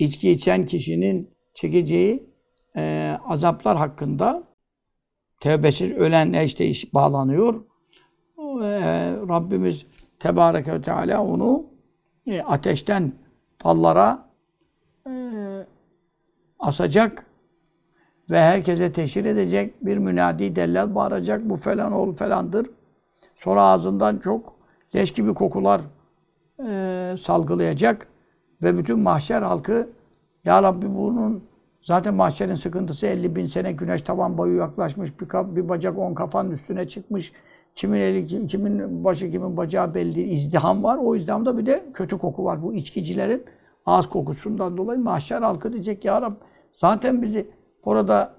içki içen kişinin çekeceği e, azaplar hakkında tevbesiz ölenle işte iş bağlanıyor. E, Rabbimiz Tebareke ve Teala onu e, ateşten dallara e, asacak ve herkese teşhir edecek. Bir münadi dellal bağıracak. Bu falan oğlu falandır. Sonra ağzından çok leş gibi kokular e, salgılayacak. Ve bütün mahşer halkı Ya Rabbi bunun zaten mahşerin sıkıntısı 50 bin sene güneş taban boyu yaklaşmış. Bir, kap, bir bacak on kafanın üstüne çıkmış. Kimin eli, kimin başı, kimin bacağı belli değil. İzdiham var. O izdihamda bir de kötü koku var. Bu içkicilerin ağız kokusundan dolayı mahşer halkı diyecek Ya Rabbi zaten bizi orada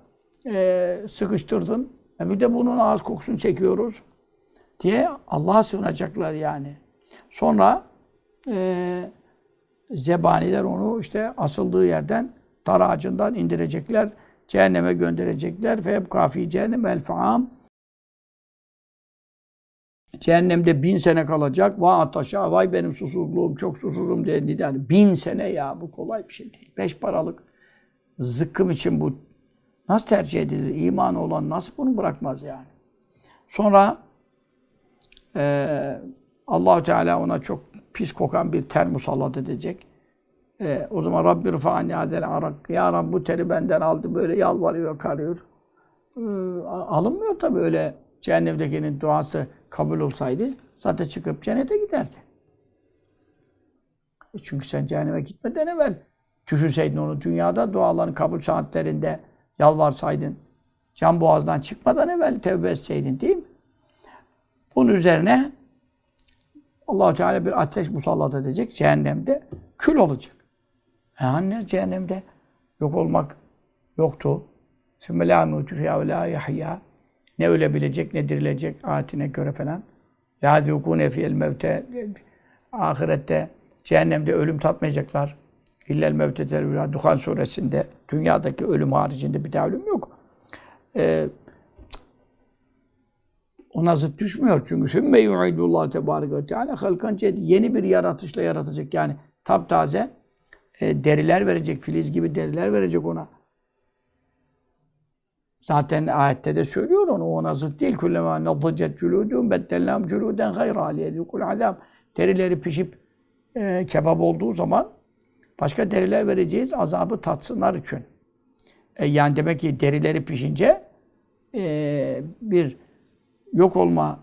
e, sıkıştırdın. E bir de bunun ağız kokusunu çekiyoruz diye Allah'a sığınacaklar yani. Sonra e, zebaniler onu işte asıldığı yerden dar ağacından indirecekler. Cehenneme gönderecekler. Fe kafi cehennem el faam. Cehennemde bin sene kalacak. Va ataşa, vay benim susuzluğum, çok susuzum diye nida. Bin sene ya, bu kolay bir şey değil. Beş paralık zıkkım için bu nasıl tercih edilir? İmanı olan nasıl bunu bırakmaz yani? Sonra e, allah Teala ona çok pis kokan bir ter musallat edecek. E, o zaman Rabbi rıfa'ani adel arak. Ya Rabbi bu teri benden aldı. Böyle yalvarıyor, karıyor. E, alınmıyor tabii öyle cehennemdekinin duası kabul olsaydı zaten çıkıp cennete giderdi. E, çünkü sen cehenneme gitmeden evvel düşünseydin onu dünyada duaların kabul saatlerinde yalvarsaydın, can boğazdan çıkmadan evvel tevbe etseydin değil mi? Bunun üzerine allah Teala bir ateş musallat edecek cehennemde. Kül olacak. Yani cehennemde yok olmak yoktu. Sümme mûtü fiyâ ve lâ yahya. Ne ölebilecek, ne dirilecek ayetine göre falan. Lâ zûkûne fiyel mevte. Ahirette, cehennemde ölüm tatmayacaklar. İllel mevte tervîlâ. Duhan suresinde, dünyadaki ölüm haricinde bir daha ölüm yok. Ee, ona zıt düşmüyor çünkü. Sümme yu'idullah tebareke ve teala halkan Yeni bir yaratışla yaratacak yani taptaze e, deriler verecek, filiz gibi deriler verecek ona. Zaten ayette de söylüyor onu, ona zıt değil. Kullema nadzacat culudum beddelnam culuden gayra aliyedikul azab. Derileri pişip e, kebap olduğu zaman başka deriler vereceğiz azabı tatsınlar için. E, yani demek ki derileri pişince e, bir yok olma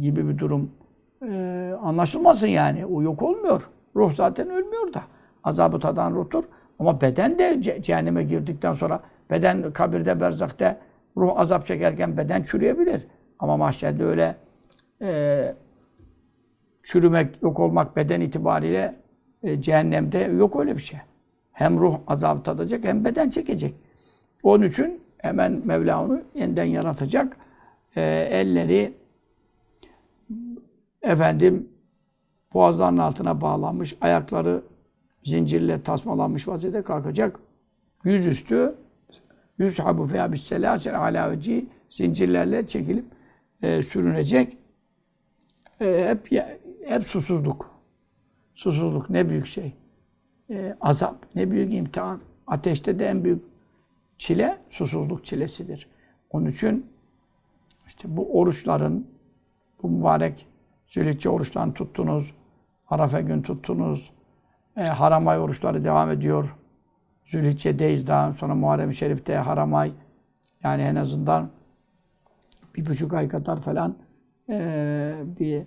gibi bir durum e, anlaşılmasın yani. O yok olmuyor. Ruh zaten ölmüyor da. Azabı tadan ruhtur. Ama beden de ce cehenneme girdikten sonra beden kabirde, berzakta ruh azap çekerken beden çürüyebilir. Ama mahşerde öyle e, çürümek, yok olmak beden itibariyle e, cehennemde yok öyle bir şey. Hem ruh azap tadacak hem beden çekecek. Onun için hemen Mevla onu yeniden yaratacak. E, elleri efendim boğazlarının altına bağlanmış, ayakları zincirle tasmalanmış vaziyette kalkacak. Yüzüstü yushabu fiha bis selasel ala veci zincirlerle çekilip e, sürünecek. E, hep hep susuzluk. Susuzluk ne büyük şey. E, azap ne büyük imtihan. Ateşte de en büyük çile susuzluk çilesidir. Onun için işte bu oruçların bu mübarek Zülhicce oruçlarını tuttunuz. Arafa gün tuttunuz. E, haram ay oruçları devam ediyor. Zülhicce'deyiz daha sonra Muharrem-i Şerif'te haram ay. Yani en azından bir buçuk ay kadar falan e, bir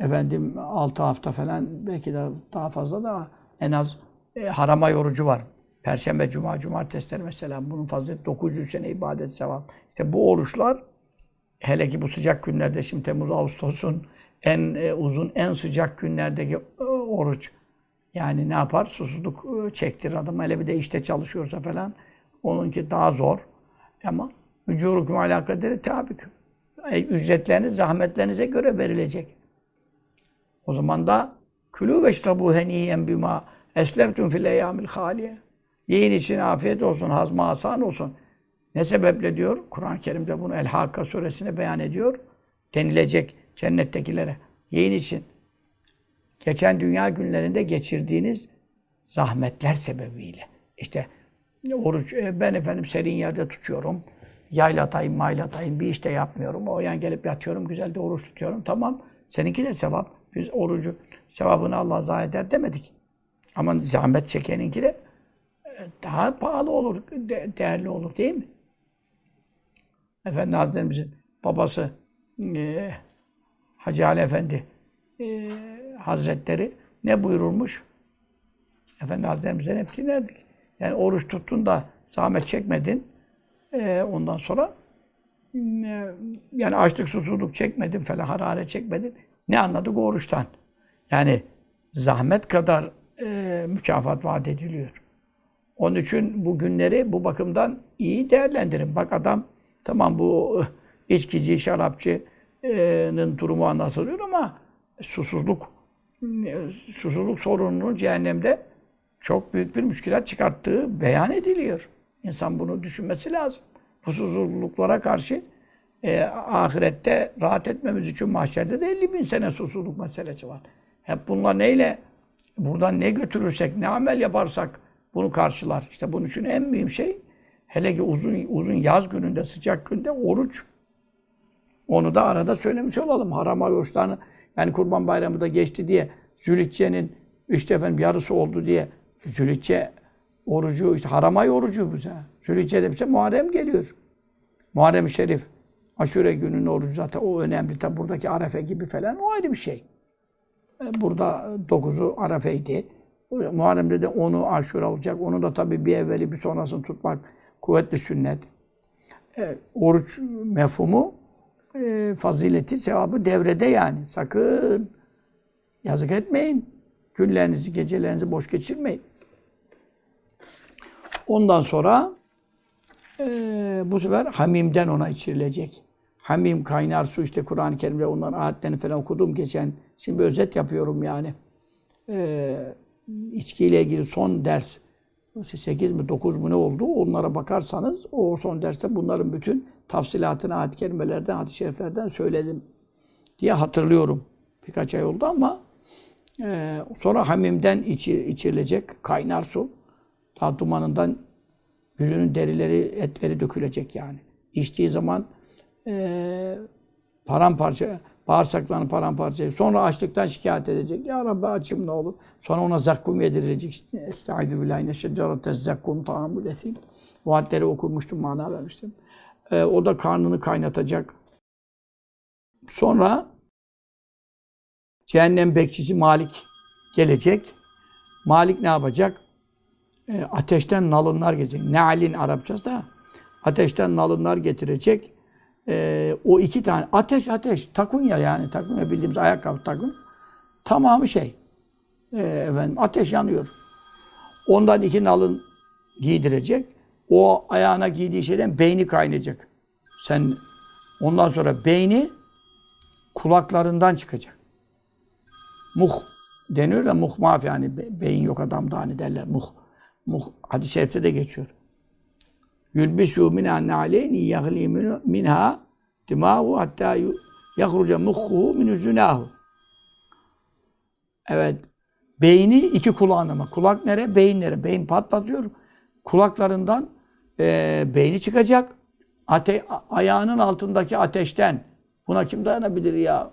efendim altı hafta falan belki de daha fazla da en az e, haram ay orucu var. Perşembe, Cuma, Cumartesiler mesela bunun fazla 900 sene ibadet sevap. İşte bu oruçlar hele ki bu sıcak günlerde şimdi Temmuz, Ağustos'un en e, uzun, en sıcak günlerdeki e, oruç. Yani ne yapar? Susuzluk e, çektir adam. Hele bir de işte çalışıyorsa falan. Onunki daha zor. Ama vücurukum alakaderi tabiküm. E, ücretleriniz zahmetlerinize göre verilecek. O zaman da külü ve şrabu heniyen bima esleftum fil eyyamil haliye. Yiyin için afiyet olsun, hazma asan olsun. Ne sebeple diyor? Kur'an-ı Kerim'de bunu El-Hakka suresine beyan ediyor. Denilecek cennettekilere. Yiyin için geçen dünya günlerinde geçirdiğiniz zahmetler sebebiyle. işte oruç e, ben efendim serin yerde tutuyorum. Yaylatayım, maylatayım bir işte yapmıyorum. O yan gelip yatıyorum, güzel de oruç tutuyorum. Tamam. Seninki de sevap. Biz orucu sevabını Allah zayi eder demedik. Ama zahmet çekeninki de e, daha pahalı olur, de- değerli olur değil mi? Efendi Hazretlerimizin babası e, Hacı Ali Efendi e, Hazretleri ne buyururmuş? Efendi Hazretlerimizden hep dinlerdik. Yani oruç tuttun da zahmet çekmedin. E, ondan sonra e, yani açlık susuzluk çekmedin falan, hararet çekmedin. Ne anladık o oruçtan? Yani zahmet kadar e, mükafat vaat ediliyor. Onun için bu günleri bu bakımdan iyi değerlendirin. Bak adam tamam bu içkici, şarapçının durumu anlatılıyor ama susuzluk susuzluk sorununun cehennemde çok büyük bir müşkilat çıkarttığı beyan ediliyor. İnsan bunu düşünmesi lazım. Bu susuzluklara karşı e, ahirette rahat etmemiz için mahşerde de 50 bin sene susuzluk meselesi var. Hep bunlar neyle? Buradan ne götürürsek, ne amel yaparsak bunu karşılar. İşte bunun için en mühim şey hele ki uzun uzun yaz gününde, sıcak günde oruç. Onu da arada söylemiş olalım. Haram ay oruçlarını yani Kurban Bayramı da geçti diye Zülhicce'nin işte efendim yarısı oldu diye Zülhicce orucu işte haram ay orucu bize. Zülhicce'de bize Muharrem geliyor. Muharrem-i Şerif. Aşure gününün orucu zaten o önemli. Tabi buradaki Arefe gibi falan o ayrı bir şey. E, Burada dokuzu Arefe'ydi. Muharrem'de de onu Aşure olacak. Onu da tabi bir evveli bir sonrasını tutmak kuvvetli sünnet. E, oruç mefhumu e, fazileti, sevabı devrede yani. Sakın yazık etmeyin. Günlerinizi, gecelerinizi boş geçirmeyin. Ondan sonra e, bu sefer hamimden ona içirilecek. Hamim kaynar su işte Kur'an-ı Kerim'de onların ayetlerini falan okudum geçen. Şimdi bir özet yapıyorum yani. E, içkiyle ilgili son ders 8 mi 9 mu ne oldu? Onlara bakarsanız o son derste bunların bütün tafsilatını ayet-i kerimelerden, hadis-i şeriflerden söyledim diye hatırlıyorum. Birkaç ay oldu ama e, sonra hamimden içi, içirilecek kaynar su. Ta dumanından yüzünün derileri, etleri dökülecek yani. İçtiği zaman e, paramparça, bağırsaklarını paramparça Sonra açlıktan şikayet edecek. Ya Rabbi açım ne olur. Sonra ona zakkum yedirilecek. Estaizu billahi neşecerete zakkum ta'amul esim. O hadleri okumuştum, mana vermiştim. E, o da karnını kaynatacak. Sonra cehennem bekçisi Malik gelecek. Malik ne yapacak? E, ateşten nalınlar getirecek. Ne'alin Arapçası da ateşten nalınlar getirecek. E, o iki tane ateş ateş takunya yani takunya bildiğimiz ayakkabı takun tamamı şey e, efendim ateş yanıyor. Ondan iki nalın giydirecek. O ayağına giydiği şeyden beyni kaynayacak. Sen ondan sonra beyni kulaklarından çıkacak. Muh deniyor da muhmaf yani be- beyin yok adamda hani derler muh. Muh hadis-i şerifte de geçiyor. Yülbisu min anne aleyni yahli min- minha dimahu hatta yahruca muhhu min uzunahu. Evet. Beyni iki kulağına ama. Kulak nere? Beyin nere? Beyin patlatıyor. Kulaklarından e, beyni çıkacak. Ate ayağının altındaki ateşten. Buna kim dayanabilir ya?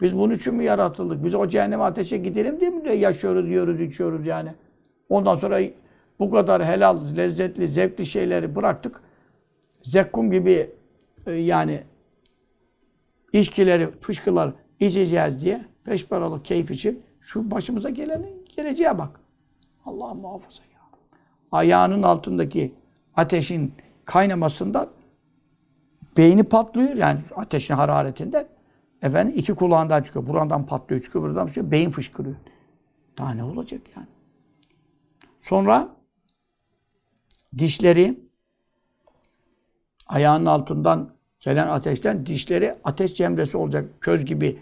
Biz bunun için mi yaratıldık? Biz o cehenneme ateşe gidelim diye mi yaşıyoruz, yiyoruz, içiyoruz yani? Ondan sonra bu kadar helal, lezzetli, zevkli şeyleri bıraktık. Zekkum gibi e, yani içkileri, fışkılar içeceğiz diye peş paralık keyif için şu başımıza gelenin geleceğe bak. Allah muhafaza ya. Ayağının altındaki ateşin kaynamasından beyni patlıyor yani ateşin hararetinden. Efendim iki kulağından çıkıyor. Buradan patlıyor, çıkıyor, buradan çıkıyor. Beyin fışkırıyor. Daha ne olacak yani? Sonra dişleri ayağının altından gelen ateşten dişleri ateş cemresi olacak. Köz gibi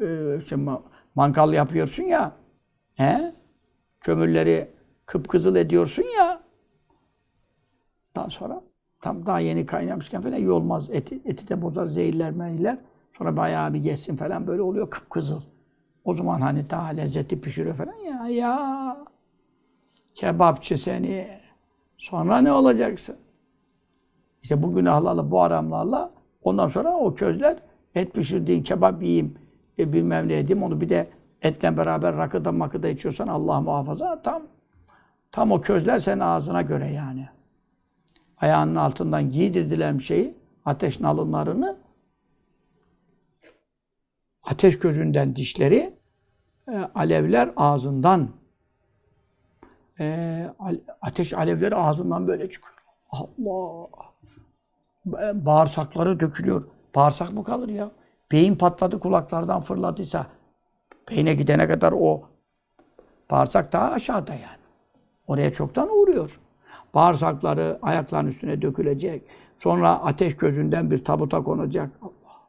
e, işte ma- mangal yapıyorsun ya. He? Kömürleri kıpkızıl ediyorsun ya. Daha sonra tam daha yeni kaynamışken falan iyi olmaz. Eti, eti de bozar, zehirler, meyiller. Sonra bayağı bir geçsin falan böyle oluyor kıpkızıl. O zaman hani daha lezzetli pişiriyor falan ya ya. Kebapçı seni. Sonra ne olacaksın? İşte bu günahlarla, bu haramlarla ondan sonra o közler et pişirdiğin kebap yiyeyim, e, bilmem ne edeyim. Onu bir de etle beraber rakıda makıda içiyorsan Allah muhafaza tam tam o közler senin ağzına göre yani. Ayağının altından giydirdiler şeyi, ateş nalınlarını ateş gözünden dişleri, e, alevler ağzından. E, ateş alevleri ağzından böyle çıkıyor. Allah! Ba- Bağırsakları dökülüyor. Bağırsak mı kalır ya? Beyin patladı kulaklardan fırladıysa beyne gidene kadar o bağırsak daha aşağıda yani. Oraya çoktan uğruyor. Bağırsakları ayakların üstüne dökülecek. Sonra ateş gözünden bir tabuta konacak. Allah!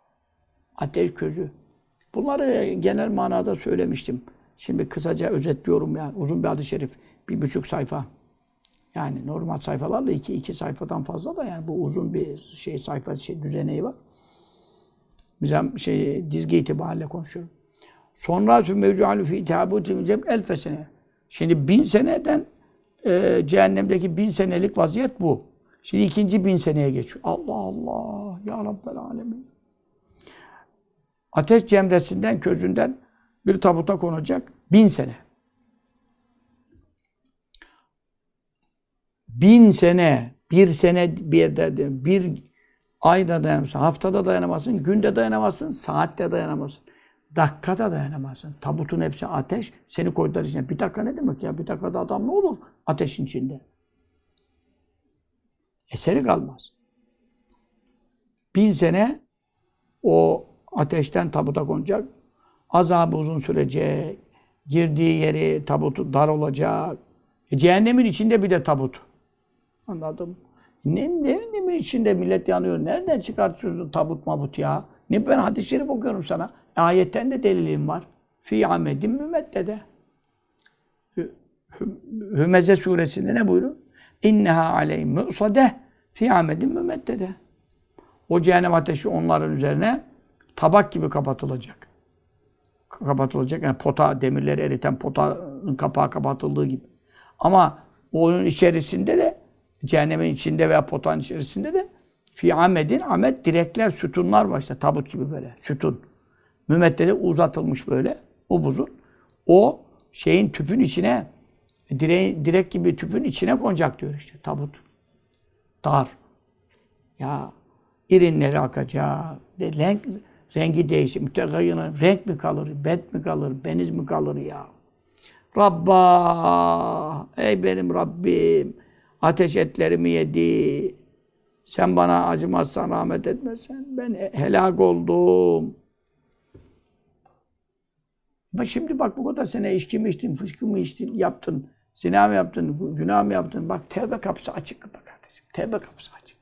Ateş gözü. Bunları genel manada söylemiştim. Şimdi kısaca özetliyorum yani. Uzun bir hadis-i şerif. Bir buçuk sayfa. Yani normal sayfalarla iki, iki sayfadan fazla da yani bu uzun bir şey sayfa şey düzeneği var. Bizim şey dizgi itibariyle konuşuyorum. Sonra mevcualu fi tabuti el sene. Şimdi bin seneden e, cehennemdeki bin senelik vaziyet bu. Şimdi ikinci bin seneye geçiyor. Allah Allah ya Rabbel alemin. Ateş cemresinden, közünden bir tabuta konacak bin sene. Bin sene, bir sene bir, bir ayda dayanamazsın, haftada dayanamazsın, günde dayanamazsın, saatte dayanamazsın. Dakikada dayanamazsın. Tabutun hepsi ateş. Seni koydular içine. Bir dakika ne demek ya? Bir dakikada adam ne olur ateşin içinde? Eseri kalmaz. Bin sene o ateşten tabuta konacak. Azabı uzun sürecek. Girdiği yeri tabutu dar olacak. E, cehennemin içinde bir de tabut. Anladım. Ne, ne, ne içinde millet yanıyor. Nereden çıkartıyorsun tabut mabut ya? Ne ben hadis-i şerif okuyorum sana. Ayetten de delilim var. Fi amedin mümeddede. Hü- Hü- Hümeze suresinde ne buyuruyor? İnneha aleyhim mu'sadeh fi amedin mümeddede. O cehennem ateşi onların üzerine tabak gibi kapatılacak. Kapatılacak. Yani pota, demirleri eriten potanın kapağı kapatıldığı gibi. Ama onun içerisinde de cehennemin içinde veya potanın içerisinde de fi amedin amed direkler, sütunlar var işte tabut gibi böyle sütun. Mümeddede uzatılmış böyle o buzun. O şeyin tüpün içine direğin, direk gibi tüpün içine konacak diyor işte tabut. Dar. Ya irinleri akacak. De, renk, rengi değişir. Mütegayyına renk mi kalır, bet mi kalır, beniz mi kalır ya? Rabba, ey benim Rabbim, ateş etlerimi yedi. Sen bana acımazsan, rahmet etmezsen ben helak oldum. Bak şimdi bak bu kadar sene içki mi içtin, fışkı mı içtin, yaptın, zina mı yaptın, günah mı yaptın? Bak tevbe kapısı açık bak kardeşim. Tevbe kapısı açık.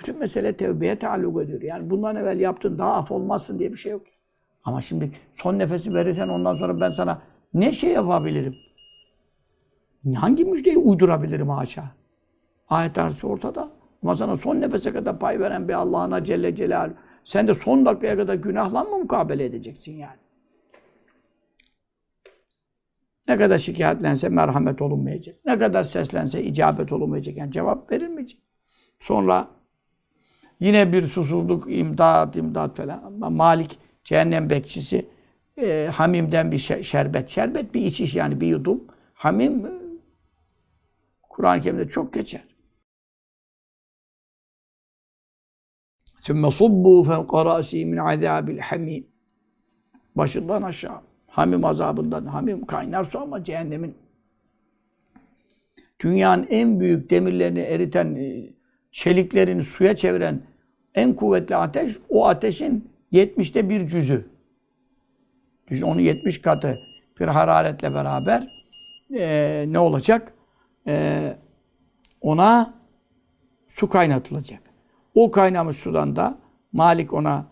Bütün mesele tevbeye taalluk ediyor. Yani bundan evvel yaptın daha af olmazsın diye bir şey yok. Ama şimdi son nefesi verirsen ondan sonra ben sana ne şey yapabilirim? Hangi müjdeyi uydurabilirim haşa? Ayet arası ortada. Ama sana son nefese kadar pay veren bir Allah'ına Celle Celaluhu. Sen de son dakikaya kadar günahla mı mukabele edeceksin yani? Ne kadar şikayetlense merhamet olunmayacak. Ne kadar seslense icabet olunmayacak. Yani cevap verilmeyecek. Sonra yine bir susuzluk, imdat, imdat falan. Ama Malik, cehennem bekçisi, e, Hamim'den bir şe- şerbet. Şerbet bir içiş yani bir yudum. Hamim, Kur'an-ı Kerim'de çok geçer. ثُمَّ صُبُّوا فَوْقَ رَأْسِهِ مِنْ عَذَابِ الْحَمِيمِ Başından aşağı. Hamim azabından. Hamim kaynar su ama cehennemin dünyanın en büyük demirlerini eriten, e, çeliklerini suya çeviren en kuvvetli ateş, o ateşin 70'te bir cüzü. Düşün, onun 70 katı bir hararetle beraber e, ne olacak? E, ona su kaynatılacak. O kaynamış sudan da Malik ona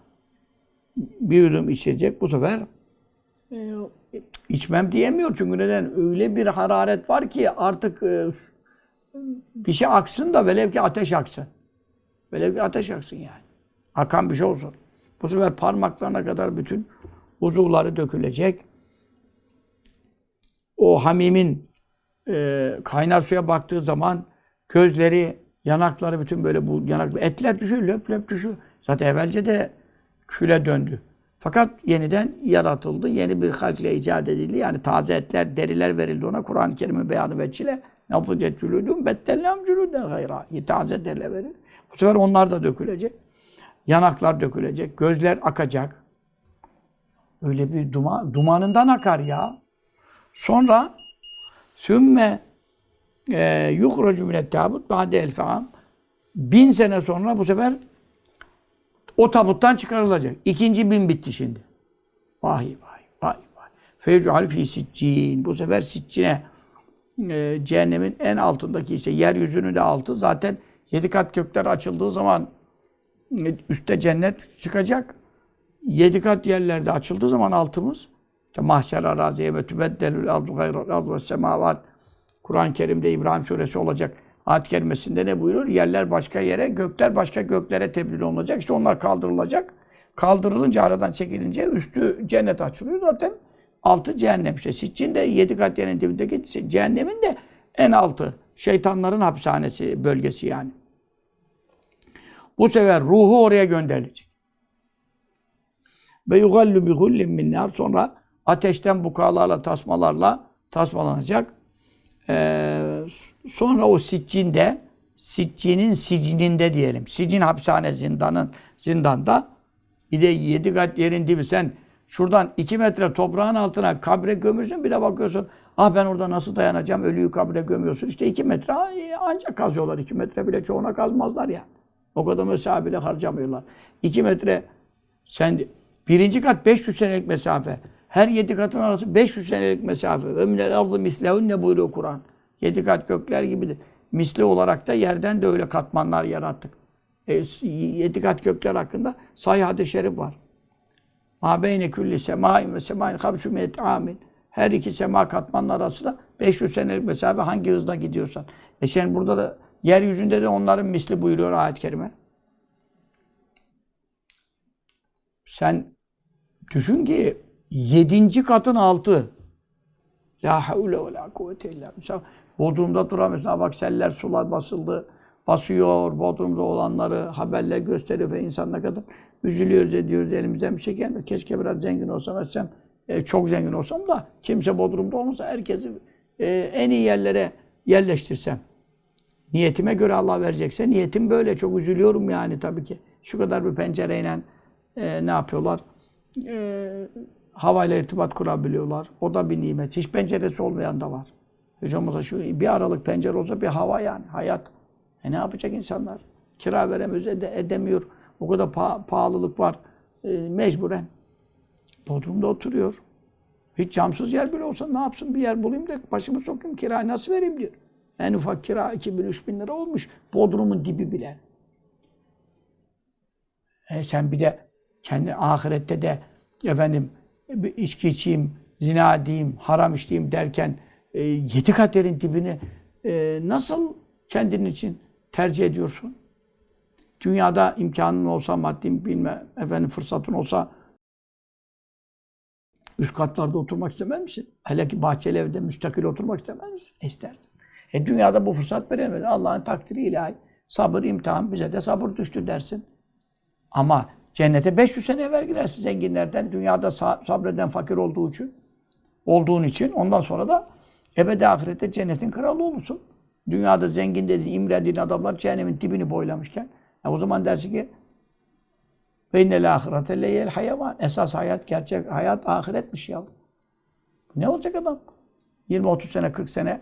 bir yudum içecek. Bu sefer e, içmem diyemiyor. Çünkü neden? Öyle bir hararet var ki artık e, bir şey aksın da velev ki ateş aksın. Velev ki ateş aksın yani. Akan bir şey olsun. Bu sefer parmaklarına kadar bütün uzuvları dökülecek. O hamimin e, kaynar suya baktığı zaman gözleri, yanakları bütün böyle bu yanaklı etler düşüyor, löp löp düşüyor. Zaten evvelce de küle döndü. Fakat yeniden yaratıldı. Yeni bir halkle icat edildi. Yani taze etler, deriler verildi ona. Kur'an-ı Kerim'in beyanı veçile. Nazıcet cülüdüm bettellem cülüden gayra. Taze deriler verildi. Bu sefer onlar da dökülecek. Yanaklar dökülecek. Gözler akacak. Öyle bir duman, dumanından akar ya. Sonra sümme e, yuhrucu minet tabut ba'de el fe'am bin sene sonra bu sefer o tabuttan çıkarılacak. İkinci bin bitti şimdi. Vay vay vay vay. Feycuhal fi siccin. Bu sefer siccine e, cehennemin en altındaki işte yeryüzünün de altı zaten yedi kat gökler açıldığı zaman e, üstte cennet çıkacak. Yedi kat yerlerde açıldığı zaman altımız işte mahşer araziye ve tübeddelül ardu gayrul ardu ve semavat Kur'an-ı Kerim'de İbrahim suresi olacak. Ayet kerimesinde ne buyurur? Yerler başka yere, gökler başka göklere tebdil olacak. İşte onlar kaldırılacak. Kaldırılınca aradan çekilince üstü cennet açılıyor zaten. Altı cehennem. İşte Siccin de yedi kat dibindeki cehennemin de en altı. Şeytanların hapishanesi, bölgesi yani. Bu sefer ruhu oraya gönderilecek. Ve yugallu bi hullin min. Sonra ateşten bukalarla, tasmalarla tasmalanacak. Ee, sonra o siccinde, siccinin sicninde diyelim. Sicin hapishane zindanın zindanda bir de yedi kat yerin dibi. Sen şuradan iki metre toprağın altına kabre gömürsün bir de bakıyorsun ah ben orada nasıl dayanacağım ölüyü kabre gömüyorsun. İşte iki metre ancak kazıyorlar. iki metre bile çoğuna kazmazlar ya. O kadar mesafe bile harcamıyorlar. İki metre sen birinci kat 500 senelik mesafe. Her yedi katın arası 500 senelik mesafe. Ve minel ardı mislehunne buyuruyor Kur'an. Yedi kat gökler gibidir. Misli olarak da yerden de öyle katmanlar yarattık. E, yedi kat gökler hakkında sahih hadis-i şerif var. Ma beyne külli semain ve semain habşu miyet amin. Her iki sema katmanlar arasında 500 senelik mesafe hangi hızla gidiyorsan. E sen burada da yeryüzünde de onların misli buyuruyor ayet-i kerime. Sen düşün ki yedinci katın altı. La havle ve la kuvvete illa. Bodrum'da duramıyorsun. Bak seller, sular basıldı. Basıyor. Bodrum'da olanları haberler gösteriyor ve insan ne kadar üzülüyoruz ediyoruz. Elimizden bir şey gelmiyor. Keşke biraz zengin olsam etsem. E, çok zengin olsam da kimse Bodrum'da olmasa herkesi e, en iyi yerlere yerleştirsem. Niyetime göre Allah verecekse niyetim böyle. Çok üzülüyorum yani tabii ki. Şu kadar bir pencereyle e, ne yapıyorlar? E, havayla irtibat kurabiliyorlar. O da bir nimet. Hiç penceresi olmayan da var. Olmazsa şu bir aralık pencere olsa bir hava yani. Hayat. E ne yapacak insanlar? Kira veremiyor, ede, edemiyor. O kadar pa pahalılık var. E, mecburen. Bodrum'da oturuyor. Hiç camsız yer bile olsa ne yapsın? Bir yer bulayım da başımı sokayım kirayı nasıl vereyim diyor. En ufak kira 2000-3000 lira olmuş. Bodrum'un dibi bile. E sen bir de kendi ahirette de efendim içki içeyim, zina edeyim, haram işleyeyim derken e, yedi kat yerin dibini e, nasıl kendin için tercih ediyorsun? Dünyada imkanın olsa, maddi bilme, efendim fırsatın olsa üst katlarda oturmak istemez misin? Hele ki bahçeli evde müstakil oturmak istemez misin? İsterdin. E dünyada bu fırsat veremez. Allah'ın takdiri ilahi. Sabır, imtihan bize de sabır düştü dersin. Ama cennete 500 sene evvel girersin zenginlerden. Dünyada sabreden fakir olduğu için. Olduğun için. Ondan sonra da ebedi ahirette cennetin kralı olursun. Dünyada zengin dediğin, imrendiğin adamlar cehennemin dibini boylamışken. E o zaman dersin ki ve innel ahirete leyel hayvan. Esas hayat, gerçek hayat ahiretmiş ya. Ne olacak adam? 20-30 sene, 40 sene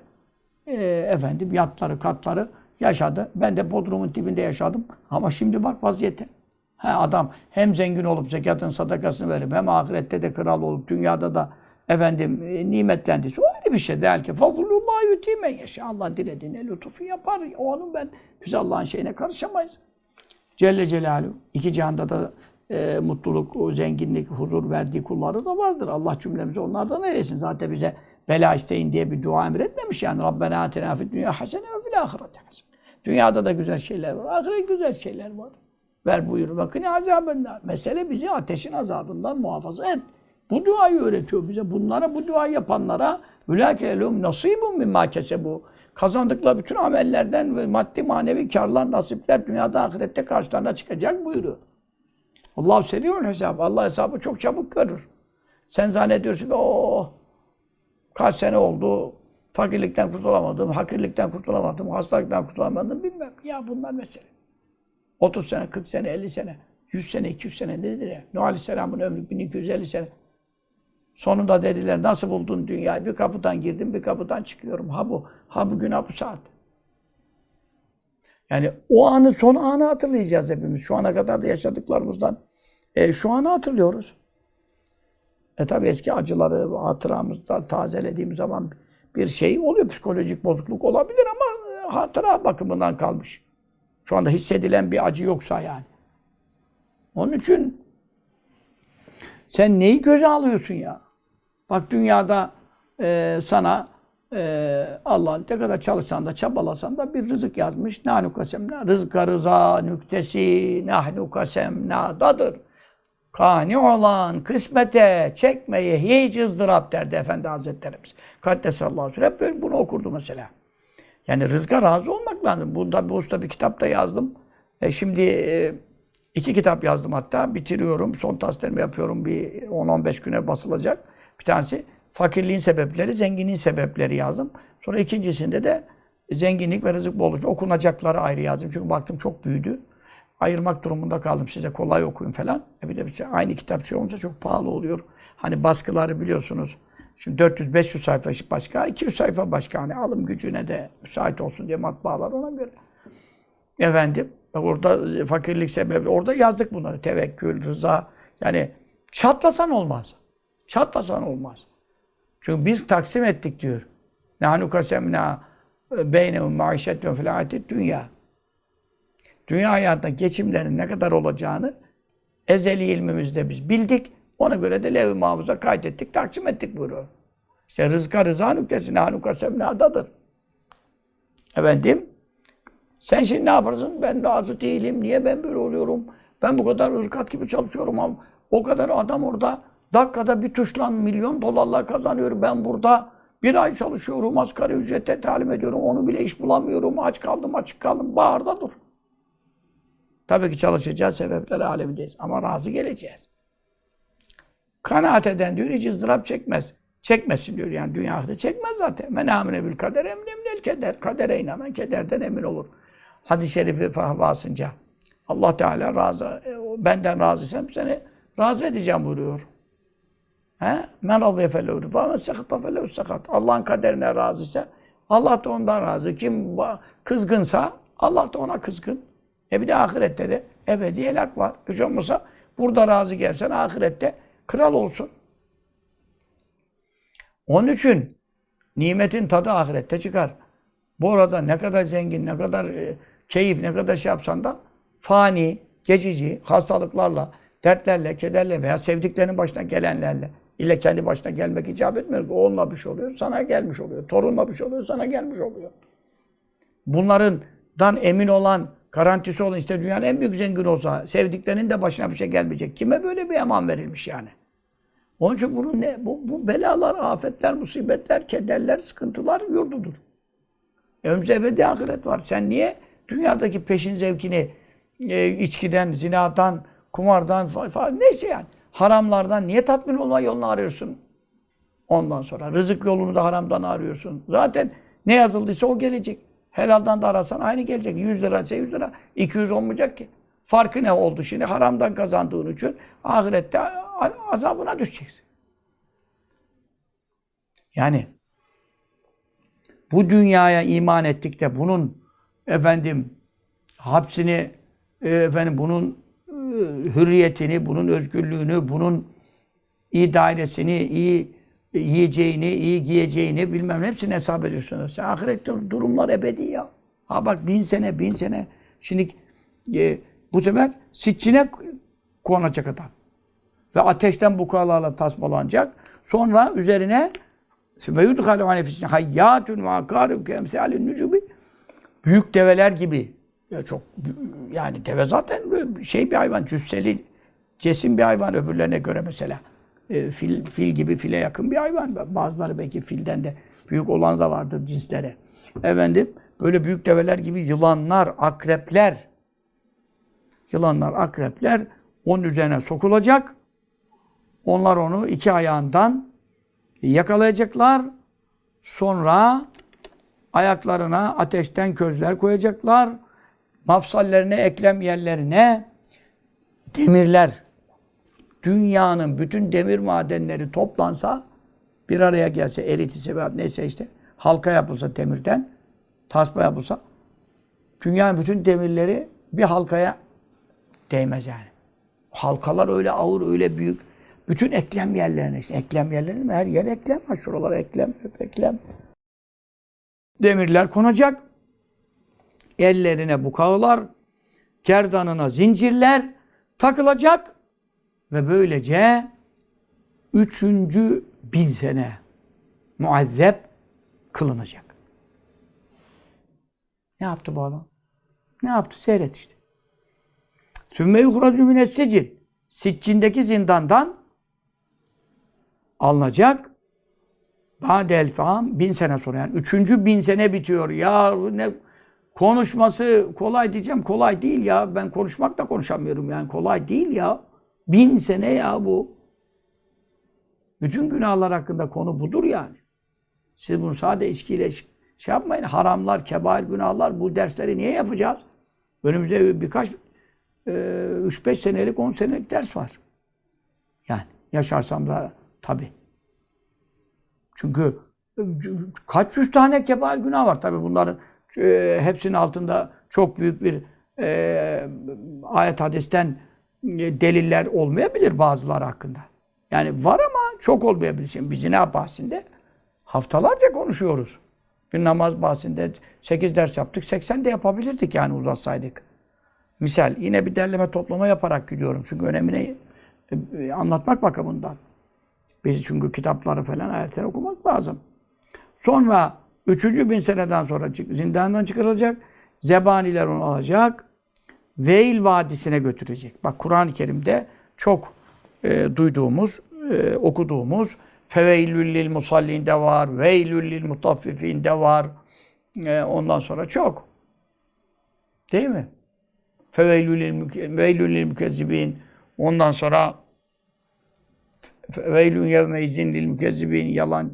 e, efendim yatları, katları yaşadı. Ben de Bodrum'un dibinde yaşadım. Ama şimdi bak vaziyete. Ha, adam hem zengin olup zekatın sadakasını verip hem ahirette de kral olup dünyada da efendim e, nimetlendiyse o ayrı bir şey değil ki. Fazlullah yutime yaşa. Allah dilediğine lütufu yapar. O onun ben biz Allah'ın şeyine karışamayız. Celle Celaluhu. iki cihanda da e, mutluluk, zenginlik, huzur verdiği kulları da vardır. Allah cümlemizi onlardan eylesin. Zaten bize bela isteyin diye bir dua emretmemiş yani. Rabbena atina fid dünya hasene ve fil ahirete hasene. Dünyada da güzel şeyler var. Ahiret güzel şeyler var. Ver buyur. Bakın azabından. Mesele bizi ateşin azabından muhafaza et. Bu duayı öğretiyor bize. Bunlara, bu duayı yapanlara Ülâke lehum nasibun mimma kesebu. Kazandıkları bütün amellerden ve maddi manevi karlar, nasipler dünyada ahirette karşılarına çıkacak buyuruyor. Allah seriyor hesabı. Allah hesabı çok çabuk görür. Sen zannediyorsun ki o kaç sene oldu fakirlikten kurtulamadım, hakirlikten kurtulamadım, hastalıktan kurtulamadım bilmem. Ya bunlar mesele. 30 sene, 40 sene, 50 sene, 100 sene, 200 sene nedir ya? Nuh Aleyhisselam'ın ömrü 1250 sene. Sonunda dediler nasıl buldun dünyayı? Bir kapıdan girdim, bir kapıdan çıkıyorum. Ha bu, ha bugün, ha bu saat. Yani o anı, son anı hatırlayacağız hepimiz. Şu ana kadar da yaşadıklarımızdan. E, şu anı hatırlıyoruz. E tabi eski acıları hatıramızda tazelediğimiz zaman bir şey oluyor. Psikolojik bozukluk olabilir ama e, hatıra bakımından kalmış. Şu anda hissedilen bir acı yoksa yani. Onun için sen neyi göze alıyorsun ya? Bak dünyada e, sana e, Allah ne kadar çalışsan da çabalasan da bir rızık yazmış. Nahnu kasemna. Rızka rıza nüktesi nahnu kasemna'dadır. Kani olan kısmete çekmeye hiç ızdırap derdi Efendi Hazretlerimiz. Kaddesallahu aleyhi Hep böyle bunu okurdu mesela. Yani rızka razı olmak lazım. Bunda bir usta bir kitap da yazdım. E şimdi e, iki kitap yazdım hatta. Bitiriyorum. Son tasdirimi yapıyorum. Bir 10-15 güne basılacak. Bir tanesi fakirliğin sebepleri, zenginliğin sebepleri yazdım. Sonra ikincisinde de zenginlik ve rızık bolluğu okunacakları ayrı yazdım. Çünkü baktım çok büyüdü. Ayırmak durumunda kaldım size kolay okuyun falan. E bir de bir şey, aynı kitap şey olunca çok pahalı oluyor. Hani baskıları biliyorsunuz. Şimdi 400-500 sayfa başka, 200 sayfa başka. Hani alım gücüne de müsait olsun diye matbaalar ona göre. Efendim, orada fakirlik sebebi, orada yazdık bunları. Tevekkül, rıza. Yani çatlasan olmaz. Çatlasan olmaz. Çünkü biz taksim ettik diyor. Nahnu kasemna beynehum maişetun fil hayatid dünya. Dünya hayatında geçimlerin ne kadar olacağını ezeli ilmimizde biz bildik. Ona göre de levh-i mahfuza kaydettik, taksim ettik buyuruyor. İşte rızka rıza nüktesi nahnu kasemna'dadır. Efendim, sen şimdi ne yaparsın? Ben razı değilim. Niye ben böyle oluyorum? Ben bu kadar ırkat gibi çalışıyorum ama o kadar adam orada dakikada bir tuşla milyon dolarlar kazanıyor. Ben burada bir ay çalışıyorum, asgari ücrete talim ediyorum. Onu bile iş bulamıyorum. Aç kaldım, açık kaldım. Bağırda dur. Tabii ki çalışacağız sebepler alemindeyiz. Ama razı geleceğiz. Kanaat eden diyor hiç ızdırap çekmez. Çekmesin diyor yani dünya ahirete çekmez zaten. Men amine bil kader emnemnel keder. Kadere inanan kederden emin olur. Hadis-i şerifi fahvasınca. Allah Teala razı, e, benden razıysam seni razı edeceğim buyuruyor. He? Men razıya felev rıza, men sekata felev sekat. Allah'ın kaderine razı ise Allah da ondan razı. Kim kızgınsa Allah da ona kızgın. E bir de ahirette de ebedi helak var. Hiç olmasa burada razı gelsen ahirette kral olsun. Onun için nimetin tadı ahirette çıkar. Bu arada ne kadar zengin, ne kadar e, keyif, ne kadar şey yapsan da fani, geçici, hastalıklarla, dertlerle, kederle veya sevdiklerinin başına gelenlerle ile kendi başına gelmek icap etmiyor. Oğlunla bir şey oluyor, sana gelmiş oluyor. Torunla bir şey oluyor, sana gelmiş oluyor. Bunlardan emin olan, garantisi olan işte dünyanın en büyük zengin olsa sevdiklerinin de başına bir şey gelmeyecek. Kime böyle bir eman verilmiş yani? Onun için bunun ne? Bu, bu belalar, afetler, musibetler, kederler, sıkıntılar yurdudur. Önümüzde ebedi ahiret var. Sen niye dünyadaki peşin zevkini e, içkiden, zinadan, kumardan falan neyse yani haramlardan niye tatmin olma yolunu arıyorsun? Ondan sonra rızık yolunu da haramdan arıyorsun. Zaten ne yazıldıysa o gelecek. Helaldan da arasan aynı gelecek. 100 lira ise 100 lira. 200 olmayacak ki. Farkı ne oldu şimdi? Haramdan kazandığın için ahirette azabına düşeceksin. Yani bu dünyaya iman ettik de bunun efendim hapsini e, efendim bunun e, hürriyetini, bunun özgürlüğünü, bunun iyi dairesini, iyi yiyeceğini, iyi giyeceğini bilmem hepsini hesap ediyorsunuz. Sen ahirette durumlar ebedi ya. Ha bak bin sene, bin sene. Şimdi e, bu sefer sitçine konacak adam. Ve ateşten bukalarla tasmalanacak. Sonra üzerine ve yudhalu nefisine hayyatun ve akarib kemsalin nücubi büyük develer gibi ya çok yani deve zaten şey bir hayvan cüsseli cesim bir hayvan öbürlerine göre mesela. E, fil, fil gibi file yakın bir hayvan. Bazıları belki filden de büyük olan da vardır cinslere. Efendim böyle büyük develer gibi yılanlar, akrepler, yılanlar, akrepler onun üzerine sokulacak. Onlar onu iki ayağından yakalayacaklar. Sonra ayaklarına ateşten közler koyacaklar. Mafsallerine, eklem yerlerine demirler. Dünyanın bütün demir madenleri toplansa, bir araya gelse, eritisi veya neyse işte, halka yapılsa demirden, tasma yapılsa, dünyanın bütün demirleri bir halkaya değmez yani. Halkalar öyle ağır, öyle büyük. Bütün eklem yerlerine işte. Eklem yerlerine her yer eklem var. Şuralar eklem, hep eklem. Demirler konacak. Ellerine bukağılar, kerdanına zincirler takılacak ve böylece üçüncü bin sene muazzep kılınacak. Ne yaptı bu adam? Ne yaptı? Seyret işte. Sümme yuhracu mine sicin. Siccindeki zindandan alınacak. Ba'del fam bin sene sonra yani üçüncü bin sene bitiyor. Ya ne konuşması kolay diyeceğim. Kolay değil ya. Ben konuşmak da konuşamıyorum yani. Kolay değil ya. Bin sene ya bu. Bütün günahlar hakkında konu budur yani. Siz bunu sadece içkiyle şey yapmayın. Haramlar, kebair günahlar bu dersleri niye yapacağız? Önümüzde birkaç 3-5 e, senelik, 10 senelik ders var. Yani yaşarsam da tabii. Çünkü e, kaç yüz tane kebair günah var tabii bunların e, hepsinin altında çok büyük bir e, ayet hadisten deliller olmayabilir bazıları hakkında. Yani var ama çok olmayabilir. Şimdi biz zina bahsinde haftalarca konuşuyoruz. Bir namaz bahsinde 8 ders yaptık, 80 de yapabilirdik yani uzatsaydık. Misal yine bir derleme toplama yaparak gidiyorum. Çünkü önemini e, anlatmak bakımından. Biz çünkü kitapları falan ayetleri okumak lazım. Sonra üçüncü bin seneden sonra zindandan çıkarılacak. Zebaniler onu alacak. Veil Vadisi'ne götürecek. Bak Kur'an-ı Kerim'de çok e, duyduğumuz, e, okuduğumuz Feveylül lil musallin de var, veylül lil mutaffifin de var. E, ondan sonra çok. Değil mi? Feveylül lil mükezzibin. Ondan sonra veylün yevmeyzin lil mükezzibin. Yalan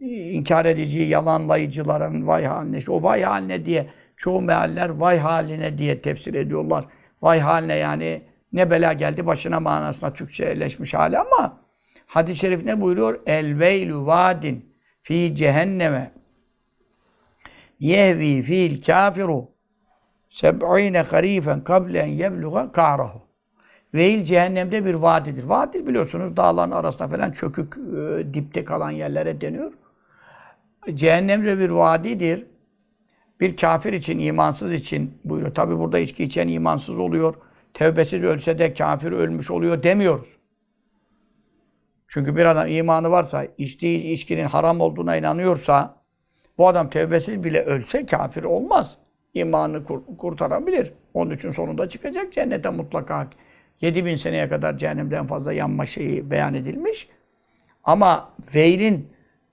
inkar edici, yalanlayıcıların vay haline. O vay haline diye çoğu mealler vay haline diye tefsir ediyorlar. Vay haline yani ne bela geldi başına manasına Türkçeleşmiş hali ama hadis-i şerif ne buyuruyor? El veylü vadin fi cehenneme yehvi fil kafiru seb'ine harifen kablen yebluğa ka'rahu. Veil cehennemde bir vadidir. Vadi biliyorsunuz dağların arasında falan çökük e, dipte kalan yerlere deniyor. Cehennemde bir vadidir. Bir kafir için, imansız için buyuruyor. Tabi burada içki içen imansız oluyor. Tevbesiz ölse de kafir ölmüş oluyor demiyoruz. Çünkü bir adam imanı varsa, içtiği içkinin haram olduğuna inanıyorsa, bu adam tevbesiz bile ölse kafir olmaz imanını kur, kurtarabilir. Onun için sonunda çıkacak cennete mutlaka. 7000 seneye kadar cehennemden fazla yanma şeyi beyan edilmiş. Ama veilin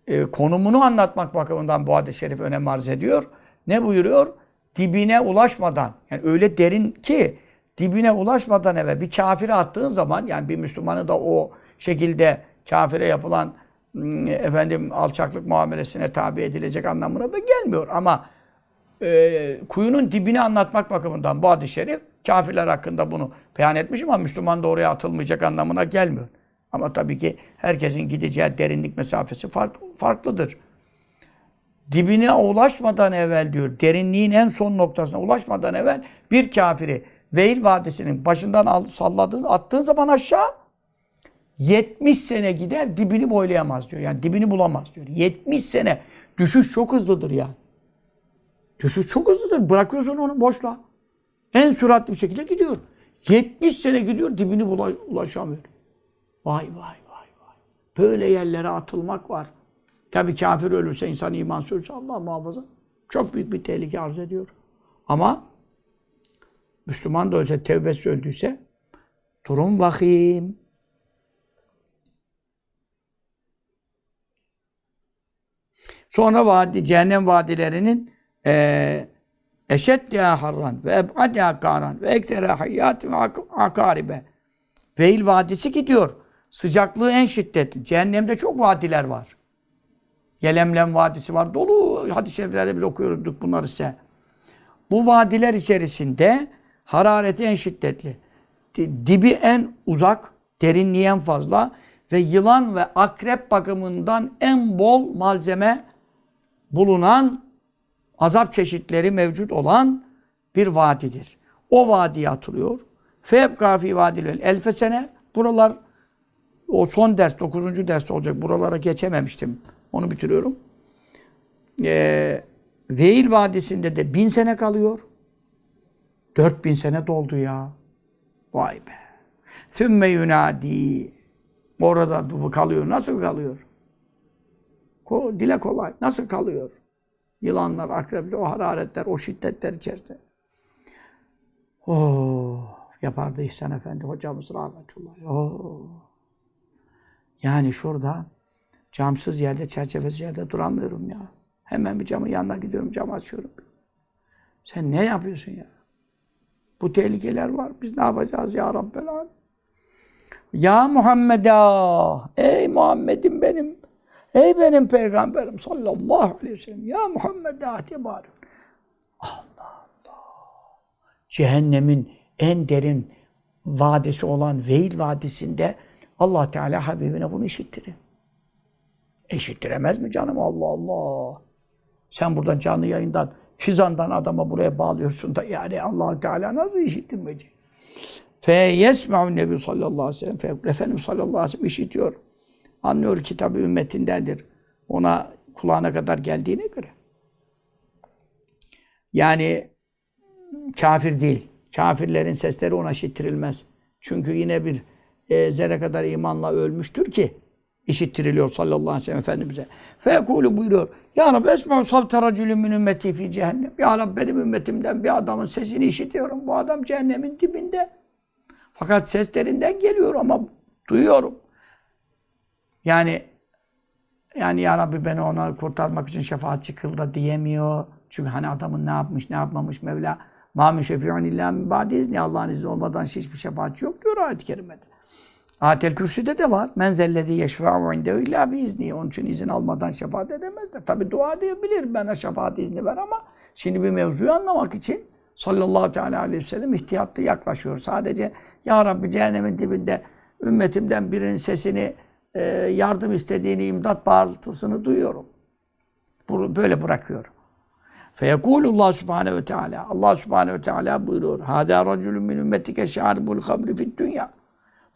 e, konumunu anlatmak bakımından bu hadis-i şerif önem arz ediyor. Ne buyuruyor? Dibine ulaşmadan, yani öyle derin ki dibine ulaşmadan eve bir kafire attığın zaman, yani bir Müslümanı da o şekilde kafire yapılan efendim alçaklık muamelesine tabi edilecek anlamına da gelmiyor. Ama e, kuyunun dibini anlatmak bakımından bu hadis-i şerif kafirler hakkında bunu beyan etmiş ama Müslüman da oraya atılmayacak anlamına gelmiyor. Ama tabii ki herkesin gideceği derinlik mesafesi fark, farklıdır. Dibine ulaşmadan evvel diyor, derinliğin en son noktasına ulaşmadan evvel bir kafiri Veil Vadisi'nin başından al, salladığın, attığın zaman aşağı 70 sene gider dibini boylayamaz diyor. Yani dibini bulamaz diyor. 70 sene. Düşüş çok hızlıdır yani. Düşüş çok hızlıdır. Bırakıyorsun onu boşla. En süratli bir şekilde gidiyor. 70 sene gidiyor dibini ulaşamıyor. Vay vay vay vay. Böyle yerlere atılmak var. Tabi kafir ölürse, insan iman ölürse Allah muhafaza. Çok büyük bir tehlike arz ediyor. Ama Müslüman da ölse, tevbesi öldüyse durum vahim. Sonra vadi, cehennem vadilerinin e, eşeddiha harran ve ebadiha karan ve eksere hayyatin ve akaribe. Veil vadisi gidiyor. Sıcaklığı en şiddetli. Cehennemde çok vadiler var. Yelemlem Vadisi var. Dolu hadis-i şeriflerde biz okuyoruz bunları size. Bu vadiler içerisinde harareti en şiddetli. Di- Dibi en uzak, derinliği en fazla ve yılan ve akrep bakımından en bol malzeme bulunan azap çeşitleri mevcut olan bir vadidir. O vadiye atılıyor. Febka fi vadilel elfe sene. Buralar o son ders, dokuzuncu ders olacak. Buralara geçememiştim. Onu bitiriyorum. Ee, Veil Vadisi'nde de bin sene kalıyor. Dört bin sene doldu ya. Vay be. Sümme yunadi. Orada kalıyor. Nasıl kalıyor? Ko dile kolay. Nasıl kalıyor? Yılanlar, akrepler, o hararetler, o şiddetler içerisinde. Oh, yapardı İhsan Efendi hocamız rahmetullahi. Oh. Yani şurada camsız yerde, çerçevesiz yerde duramıyorum ya. Hemen bir camın yanına gidiyorum, cam açıyorum. Sen ne yapıyorsun ya? Bu tehlikeler var. Biz ne yapacağız ya Rabbel Alem? Ya Muhammed'a, ey Muhammed'im benim, ey benim peygamberim sallallahu aleyhi ve sellem. Ya Muhammed'a bağırıyor. Allah Allah. Cehennemin en derin vadisi olan Veil Vadisi'nde Allah Teala Habibine bunu işittirir. Eşittiremez mi canım? Allah Allah. Sen buradan canlı yayından, fizandan adama buraya bağlıyorsun da yani allah Teala nasıl işittirmeyecek? Fe yesme'un nebi sallallahu aleyhi ve sellem. Fe Efendimiz sallallahu aleyhi ve sellem işitiyor. Anlıyor ki tabi ümmetindendir. Ona kulağına kadar geldiğine göre. Yani kafir değil. Kafirlerin sesleri ona işittirilmez. Çünkü yine bir e, zerre kadar imanla ölmüştür ki işittiriliyor sallallahu aleyhi ve sellem Efendimiz'e. Fekulu buyuruyor. Ya Rabbi esma'u savte racülün min ümmeti fi cehennem. Ya Rabbi benim ümmetimden bir adamın sesini işitiyorum. Bu adam cehennemin dibinde. Fakat seslerinden geliyor ama duyuyorum. Yani yani ya Rabbi beni ona kurtarmak için şefaatçi kıl da diyemiyor. Çünkü hani adamın ne yapmış, ne yapmamış Mevla. Ma min şefi'un illa min ba'di izni. Allah'ın izni olmadan hiçbir şefaatçi yok diyor ayet-i kerimede. Ayetel Kürsü'de de var. Men zellezi yeşfe'u indehu illa bi izni. Onun için izin almadan şefaat edemez de. Tabi dua edebilir. Bana şefaat izni ver ama şimdi bir mevzuyu anlamak için sallallahu teala aleyhi ve sellem ihtiyatlı yaklaşıyor. Sadece Ya Rabbi cehennemin dibinde ümmetimden birinin sesini e, yardım istediğini, imdat bağırtısını duyuyorum. Böyle bırakıyorum. Feyekulullah Subhanahu ve Teala. Allah Subhanahu ve Teala buyuruyor. Hâdâ racülün min ümmetike şâribul hamri fid dünya.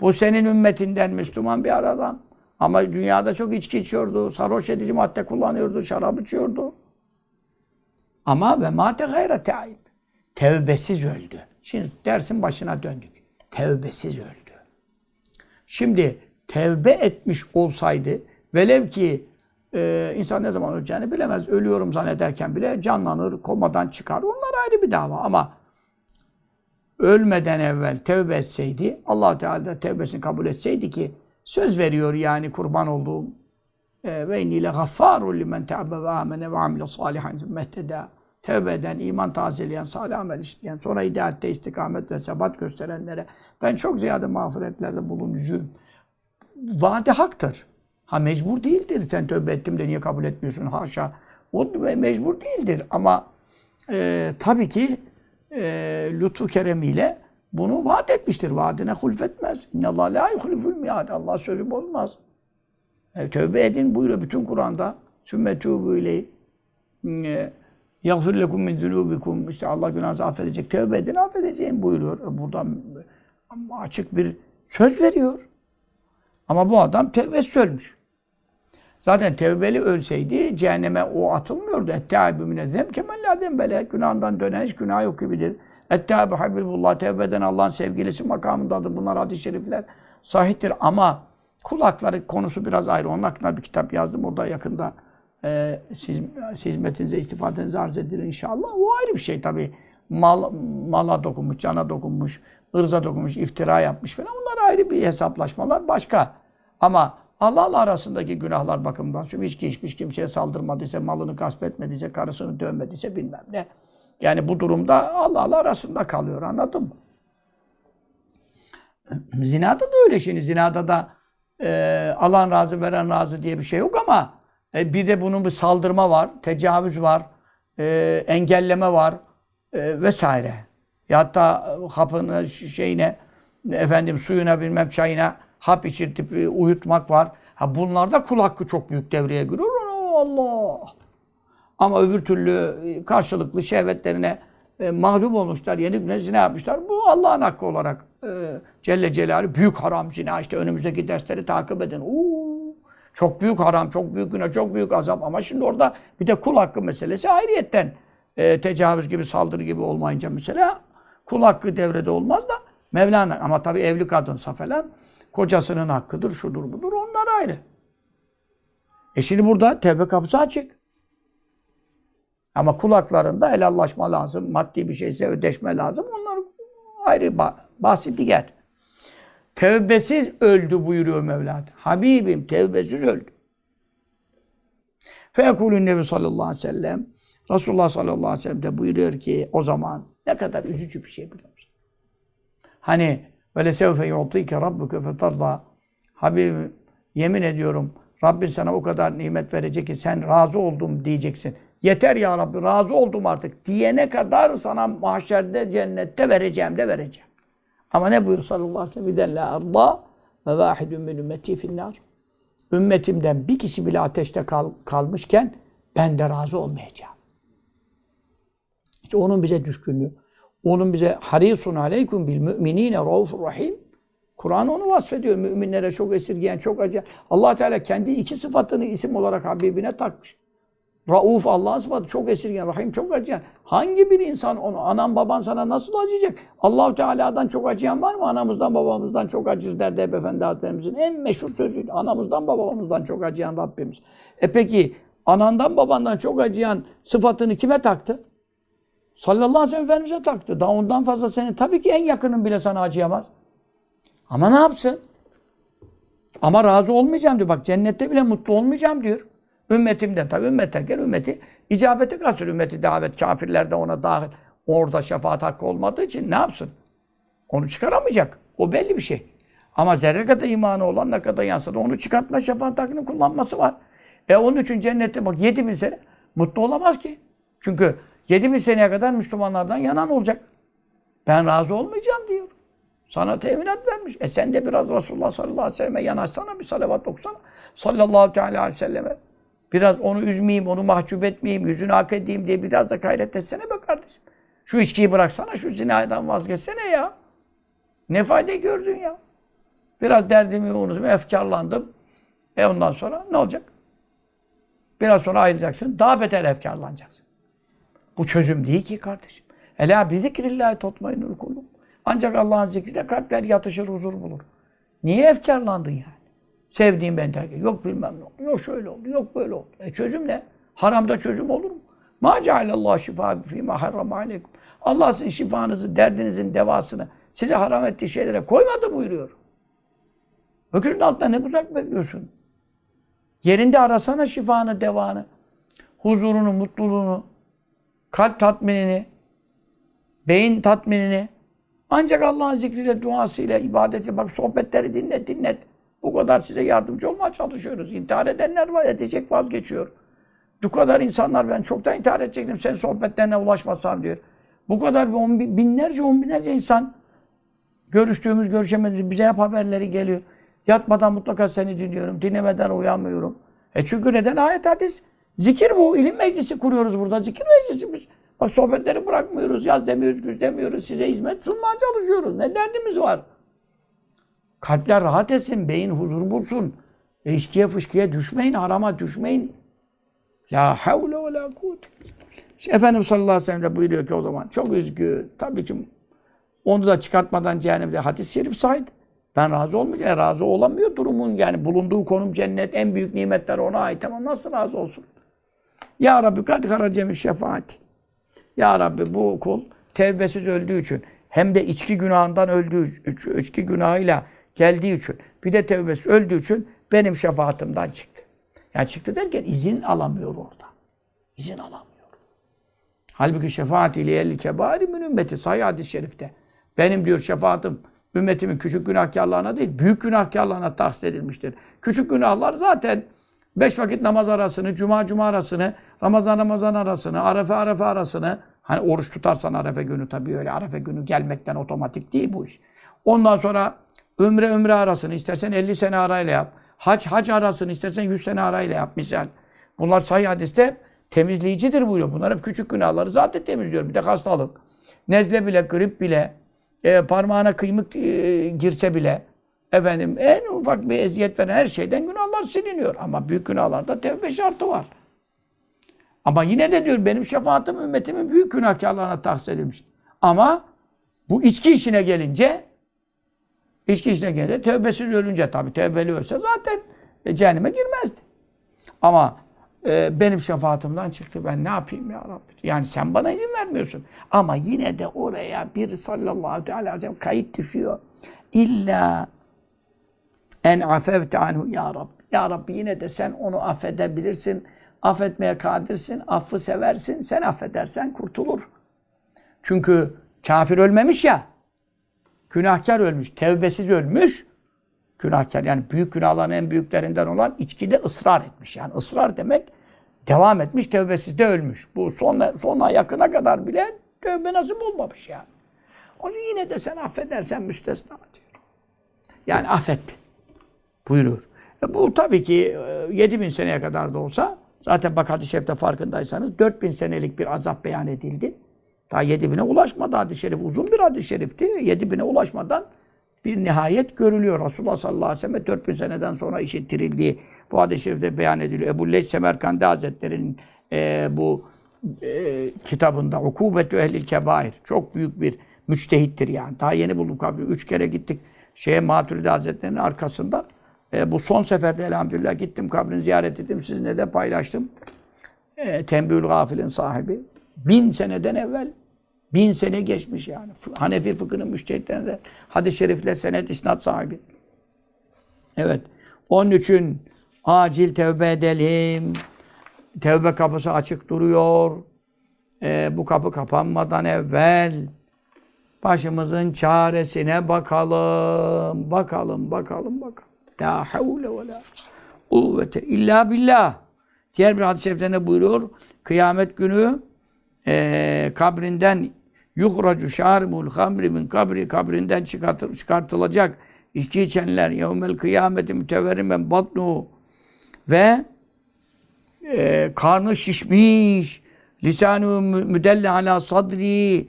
Bu senin ümmetinden Müslüman bir adam. Ama dünyada çok içki içiyordu, sarhoş edici madde kullanıyordu, şarap içiyordu. Ama ve mate gayre te'ayib. Tevbesiz öldü. Şimdi dersin başına döndük. Tevbesiz öldü. Şimdi tevbe etmiş olsaydı, velev ki e, insan ne zaman öleceğini bilemez. Ölüyorum zannederken bile canlanır, komadan çıkar. Onlar ayrı bir dava ama ölmeden evvel tevbe etseydi, allah Teala da tevbesini kabul etseydi ki söz veriyor yani kurban olduğum e, ve inni le gaffarun limen te'abbe ve amene ve amile salihan mehteda tevbe eden, iman tazeleyen, salih amel işleyen, sonra hidayette istikamet ve sebat gösterenlere ben çok ziyade mağfiretlerde bulunucuyum. Vaadi haktır. Ha mecbur değildir. Sen tövbe ettim de niye kabul etmiyorsun? Haşa. O mecbur değildir. Ama e, tabii ki e, lütfu keremiyle bunu vaat etmiştir. Vaadine hulfetmez. İnnallâh lâ yuhliful mi'ad. Allah sözü bozmaz. E, tövbe edin buyuruyor bütün Kur'an'da. Sümme tûbû ileyh. Yagfir lekum min zunûbikum. İşte Allah günahınızı affedecek. Tövbe edin affedeceğim buyuruyor. E, buradan açık bir söz veriyor. Ama bu adam tevbesiz ölmüş. Zaten tevbeli ölseydi cehenneme o atılmıyordu. Ettâibü minezzem kemellâ dembele. Günahından dönen hiç günah yok gibidir. Ettâibü habibullah tevbeden Allah'ın sevgilisi makamındadır. Bunlar hadis-i şerifler sahihtir. Ama kulakları konusu biraz ayrı. Onun hakkında bir kitap yazdım. O da yakında e, siz, hizmetinize, istifadenize arz edilir inşallah. O ayrı bir şey tabii. Mal, mala dokunmuş, cana dokunmuş, ırza dokunmuş, iftira yapmış falan. Onlar ayrı bir hesaplaşmalar başka. Ama Allah'la arasındaki günahlar bakımından. Çünkü içki içmiş kimseye saldırmadıysa, malını gasp etmediyse, karısını dövmediyse bilmem ne. Yani bu durumda Allah'la arasında kalıyor. Anladın mı? Zinada da öyle şimdi. Zinada da e, alan razı, veren razı diye bir şey yok ama e, bir de bunun bir saldırma var, tecavüz var, e, engelleme var e, vesaire. Ya hatta hapını şeyine efendim suyuna bilmem çayına hap içirtip e, uyutmak var. Ha bunlarda kul hakkı çok büyük devreye giriyor. Allah. Ama öbür türlü e, karşılıklı şehvetlerine e, mahrum olmuşlar, yenip zina yapmışlar. Bu Allah'ın hakkı olarak e, Celle Celaluhu büyük haram zina. İşte önümüzdeki dersleri takip edin. Uuu, çok büyük haram, çok büyük günah, çok büyük azap. Ama şimdi orada bir de kul hakkı meselesi ayrıyetten e, tecavüz gibi, saldırı gibi olmayınca mesela kul hakkı devrede olmaz da Mevlana ama tabii evli kadınsa falan kocasının hakkıdır, şudur budur onlar ayrı. E şimdi burada tevbe kapısı açık. Ama kulaklarında helallaşma lazım, maddi bir şeyse ödeşme lazım. Onlar ayrı bahsi diğer. Tevbesiz öldü buyuruyor Mevla. Habibim tevbesiz öldü. Fekulün Nebi sallallahu aleyhi ve sellem Resulullah sallallahu aleyhi ve sellem de buyuruyor ki o zaman ne kadar üzücü bir şey biliyor musun? Hani böyle sevfe yu'tike rabbuke fetarda Habibim yemin ediyorum Rabbin sana o kadar nimet verecek ki sen razı oldum diyeceksin. Yeter ya Rabbi razı oldum artık diyene kadar sana mahşerde cennette vereceğim de vereceğim. Ama ne buyur sallallahu aleyhi ve sellem? Arda ve vahidun min ümmeti finnar. Ümmetimden bir kişi bile ateşte kal, kalmışken ben de razı olmayacağım. İşte onun bize düşkünlüğü. Onun bize harisun aleykum bil müminine raufur rahim. Kur'an onu vasfediyor. Müminlere çok esirgeyen, çok acı. allah Teala kendi iki sıfatını isim olarak Habibine takmış. Rauf Allah'ın sıfatı çok esirgen, Rahim çok acıyan. Hangi bir insan onu, anan baban sana nasıl acıyacak? Allahu Teala'dan çok acıyan var mı? Anamızdan babamızdan çok acır derdi Hep Efendi Hazretlerimizin en meşhur sözüydü. Anamızdan babamızdan çok acıyan Rabbimiz. E peki anandan babandan çok acıyan sıfatını kime taktı? Sallallahu aleyhi ve sellem Efendimiz'e taktı. Daha ondan fazla senin tabii ki en yakının bile sana acıyamaz. Ama ne yapsın? Ama razı olmayacağım diyor. Bak cennette bile mutlu olmayacağım diyor. Ümmetimden tabi ümmet derken ümmeti icabete kasır. Ümmeti davet kafirler de ona dahil. Orada şefaat hakkı olmadığı için ne yapsın? Onu çıkaramayacak. O belli bir şey. Ama zerre kadar imanı olan ne kadar yansa onu çıkartma şefaat hakkını kullanması var. E onun için cennette bak 7 bin sene mutlu olamaz ki. Çünkü 7 bin seneye kadar Müslümanlardan yanan olacak. Ben razı olmayacağım diyor. Sana teminat vermiş. E sen de biraz Resulullah sallallahu aleyhi ve selleme yanaşsana bir salavat okusana. Sallallahu aleyhi ve selleme. Biraz onu üzmeyeyim, onu mahcup etmeyeyim, yüzünü hak edeyim diye biraz da gayret etsene be kardeşim. Şu içkiyi bıraksana, şu zinadan vazgeçsene ya. Ne fayda gördün ya? Biraz derdimi unuttum, efkarlandım. E ondan sonra ne olacak? Biraz sonra ayrılacaksın, daha beter efkarlanacaksın. Bu çözüm değil ki kardeşim. Ela bi zikrillahi tutmainul kulub. Ancak Allah'ın zikriyle kalpler yatışır, huzur bulur. Niye efkarlandın yani? Sevdiğim ben terk Yok bilmem ne oldu. Yok şöyle oldu. Yok böyle oldu. E çözüm ne? Haramda çözüm olur mu? Ma cealallahu şifa fîmâ harrama aleykum. Allah sizin şifanızı, derdinizin devasını size haram ettiği şeylere koymadı buyuruyor. Öküzün altında ne uzak bekliyorsun? Yerinde arasana şifanı, devanı, huzurunu, mutluluğunu, kalp tatminini, beyin tatminini. Ancak Allah'ın zikriyle, duasıyla, ibadeti, bak sohbetleri dinlet, dinlet. Bu kadar size yardımcı olmaya çalışıyoruz. İntihar edenler var, edecek vazgeçiyor. Bu kadar insanlar ben çoktan intihar edecektim sen sohbetlerine ulaşmasam diyor. Bu kadar on, binlerce, on binlerce insan görüştüğümüz, görüşemediğimiz bize hep haberleri geliyor. Yatmadan mutlaka seni dinliyorum, dinlemeden uyanmıyorum. E çünkü neden? Ayet hadis. Zikir bu. ilim meclisi kuruyoruz burada. Zikir meclisimiz. Bak sohbetleri bırakmıyoruz. Yaz demiyoruz, güz demiyoruz. Size hizmet sunmaya çalışıyoruz. Ne derdimiz var? Kalpler rahat etsin, beyin huzur bulsun. E, içkiye fışkıya düşmeyin, harama düşmeyin. La havle ve la kuvvete. İşte Efendimiz sallallahu aleyhi ve sellem de buyuruyor ki o zaman çok üzgün. Tabii ki onu da çıkartmadan cehennemde hadis-i şerif saydı. Ben razı olmayacağım. Razı olamıyor durumun yani bulunduğu konum cennet en büyük nimetler ona ait ama nasıl razı olsun? Ya Rabbi kad karacemi şefaati. Ya Rabbi bu kul tevbesiz öldüğü için hem de içki günahından öldüğü içki günahıyla geldiği için bir de tevbesi öldüğü için benim şefaatimden çıktı. Yani çıktı derken izin alamıyor orada. İzin alamıyor. Halbuki şefaat ile el kebari min ümmeti. Sahih hadis-i şerifte. Benim diyor şefaatim ümmetimin küçük günahkarlarına değil, büyük günahkarlarına tahsis edilmiştir. Küçük günahlar zaten beş vakit namaz arasını, cuma cuma arasını, Ramazan Ramazan arasını, Arefe Arefe arasını, hani oruç tutarsan Arefe günü tabii öyle Arefe günü gelmekten otomatik değil bu iş. Ondan sonra ömre ömre arasını istersen 50 sene arayla yap. Hac hac arasını istersen 100 sene arayla yap misal. Bunlar sahih hadiste temizleyicidir buyuruyor. Bunlar hep küçük günahları zaten temizliyor. Bir de hastalık. Nezle bile, grip bile, e, parmağına kıymık e, girse bile, efendim en ufak bir eziyet veren her şeyden günahlar siliniyor. Ama büyük günahlarda tevbe şartı var. Ama yine de diyor benim şefaatim ümmetimin büyük günahkarlarına tahsis edilmiş. Ama bu içki işine gelince içki işine gelince tövbesiz ölünce tabii tövbeli ölse zaten e, cehenneme girmezdi. Ama e, benim şefaatimden çıktı. Ben ne yapayım ya Rabbi? Yani sen bana izin vermiyorsun. Ama yine de oraya bir sallallahu aleyhi ve sellem kayıt düşüyor. İlla en afevte anhu ya Rabbi. Ya Rabbi yine de sen onu affedebilirsin. Affetmeye kadirsin. Affı seversin. Sen affedersen kurtulur. Çünkü kafir ölmemiş ya. Günahkar ölmüş. Tevbesiz ölmüş. Günahkar yani büyük günahların en büyüklerinden olan içkide ısrar etmiş. Yani ısrar demek devam etmiş, tevbesiz de ölmüş. Bu son sona yakına kadar bile tövbe nasip olmamış yani. Onu yine de sen affedersen müstesna diyor. Yani affet buyuruyor. E bu tabii ki 7000 seneye kadar da olsa zaten bak hadis-i şerifte farkındaysanız 4000 senelik bir azap beyan edildi. Daha 7000'e ulaşmadı hadis-i şerif. Uzun bir hadis-i şerifti. 7000'e ulaşmadan bir nihayet görülüyor. Resulullah sallallahu aleyhi ve sellem 4000 seneden sonra işittirildiği bu hadis-i şerifte beyan ediliyor. Ebu Leys Semerkandi Hazretleri'nin e, bu e, kitabında Ukubetü Ehlil Kebair çok büyük bir müçtehittir yani. Daha yeni bulduk kabri. Üç kere gittik şeye Maturidi Hazretleri'nin arkasında. E, bu son seferde elhamdülillah gittim kabrini ziyaret ettim. Sizinle de paylaştım. E, Tembül Gafil'in sahibi. Bin seneden evvel Bin sene geçmiş yani. Hanefi fıkhının müştehitlerinden hadis-i şerifle senet isnat sahibi. Evet. Onun için acil tevbe edelim. Tevbe kapısı açık duruyor. Ee, bu kapı kapanmadan evvel başımızın çaresine bakalım. Bakalım, bakalım, bakalım. La havle ve la kuvvete illa billah. Diğer bir hadis-i şeriflerinde buyuruyor. Kıyamet günü e, kabrinden yuhracu şaribul hamri min kabri kabrinden çıkartı, çıkartılacak içki içenler yevmel kıyameti müteverrimen batnu ve e, karnı şişmiş lisanı müdelle ala sadri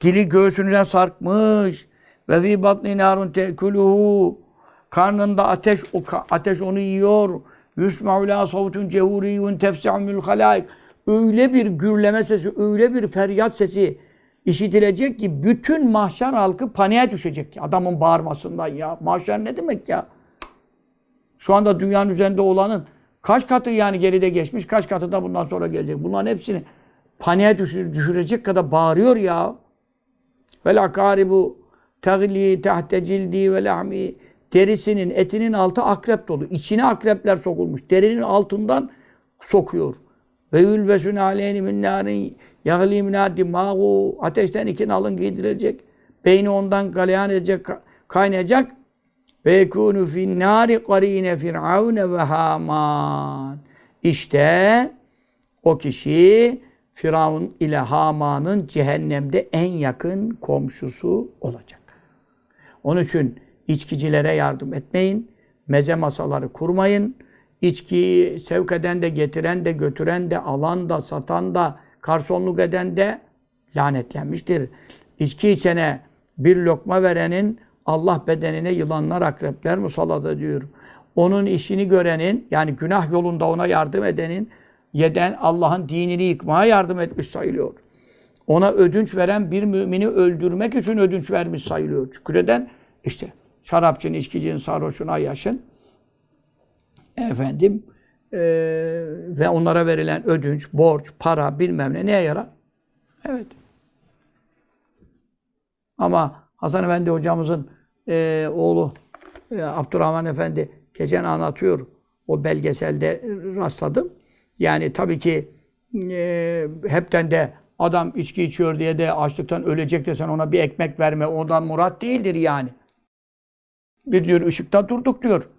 dili göğsünden sarkmış ve fi batni narun tekuluhu karnında ateş o ateş onu yiyor yusma'u la savtun cehuriyun tefsa'umul halaik öyle bir gürleme sesi, öyle bir feryat sesi işitilecek ki bütün mahşer halkı paniğe düşecek. Adamın bağırmasından ya. Mahşer ne demek ya? Şu anda dünyanın üzerinde olanın kaç katı yani geride geçmiş, kaç katı da bundan sonra gelecek. Bunların hepsini paniğe düşür, düşürecek kadar bağırıyor ya. Ve lakaribu tegli tahte cildi ve lahmi derisinin, etinin altı akrep dolu. İçine akrepler sokulmuş. Derinin altından sokuyor. Ve yülbesün aleyni min narin yagli minaddi mağu ateşten iki nalın giydirilecek. Beyni ondan galeyan edecek, kaynayacak. Ve yekûnü fin nâri qarîne firavne ve haman. İşte o kişi Firavun ile Haman'ın cehennemde en yakın komşusu olacak. Onun için içkicilere yardım etmeyin. Meze masaları kurmayın. İçkiyi sevk eden de, getiren de, götüren de, alan da, satan da, karsonluk eden de lanetlenmiştir. İçki içene bir lokma verenin Allah bedenine yılanlar, akrepler musallat ediyor. Onun işini görenin, yani günah yolunda ona yardım edenin, yeden Allah'ın dinini yıkmaya yardım etmiş sayılıyor. Ona ödünç veren bir mümini öldürmek için ödünç vermiş sayılıyor. Şükreden işte şarapçının, içkicinin, sarhoşun, ayyaşın efendim e, ve onlara verilen ödünç, borç, para bilmem ne neye yarar? Evet. Ama Hasan Efendi hocamızın e, oğlu e, Abdurrahman Efendi geçen anlatıyor. O belgeselde rastladım. Yani tabii ki e, hepten de adam içki içiyor diye de açlıktan ölecek de sen ona bir ekmek verme. Ondan murat değildir yani. Bir diyor ışıkta durduk diyor.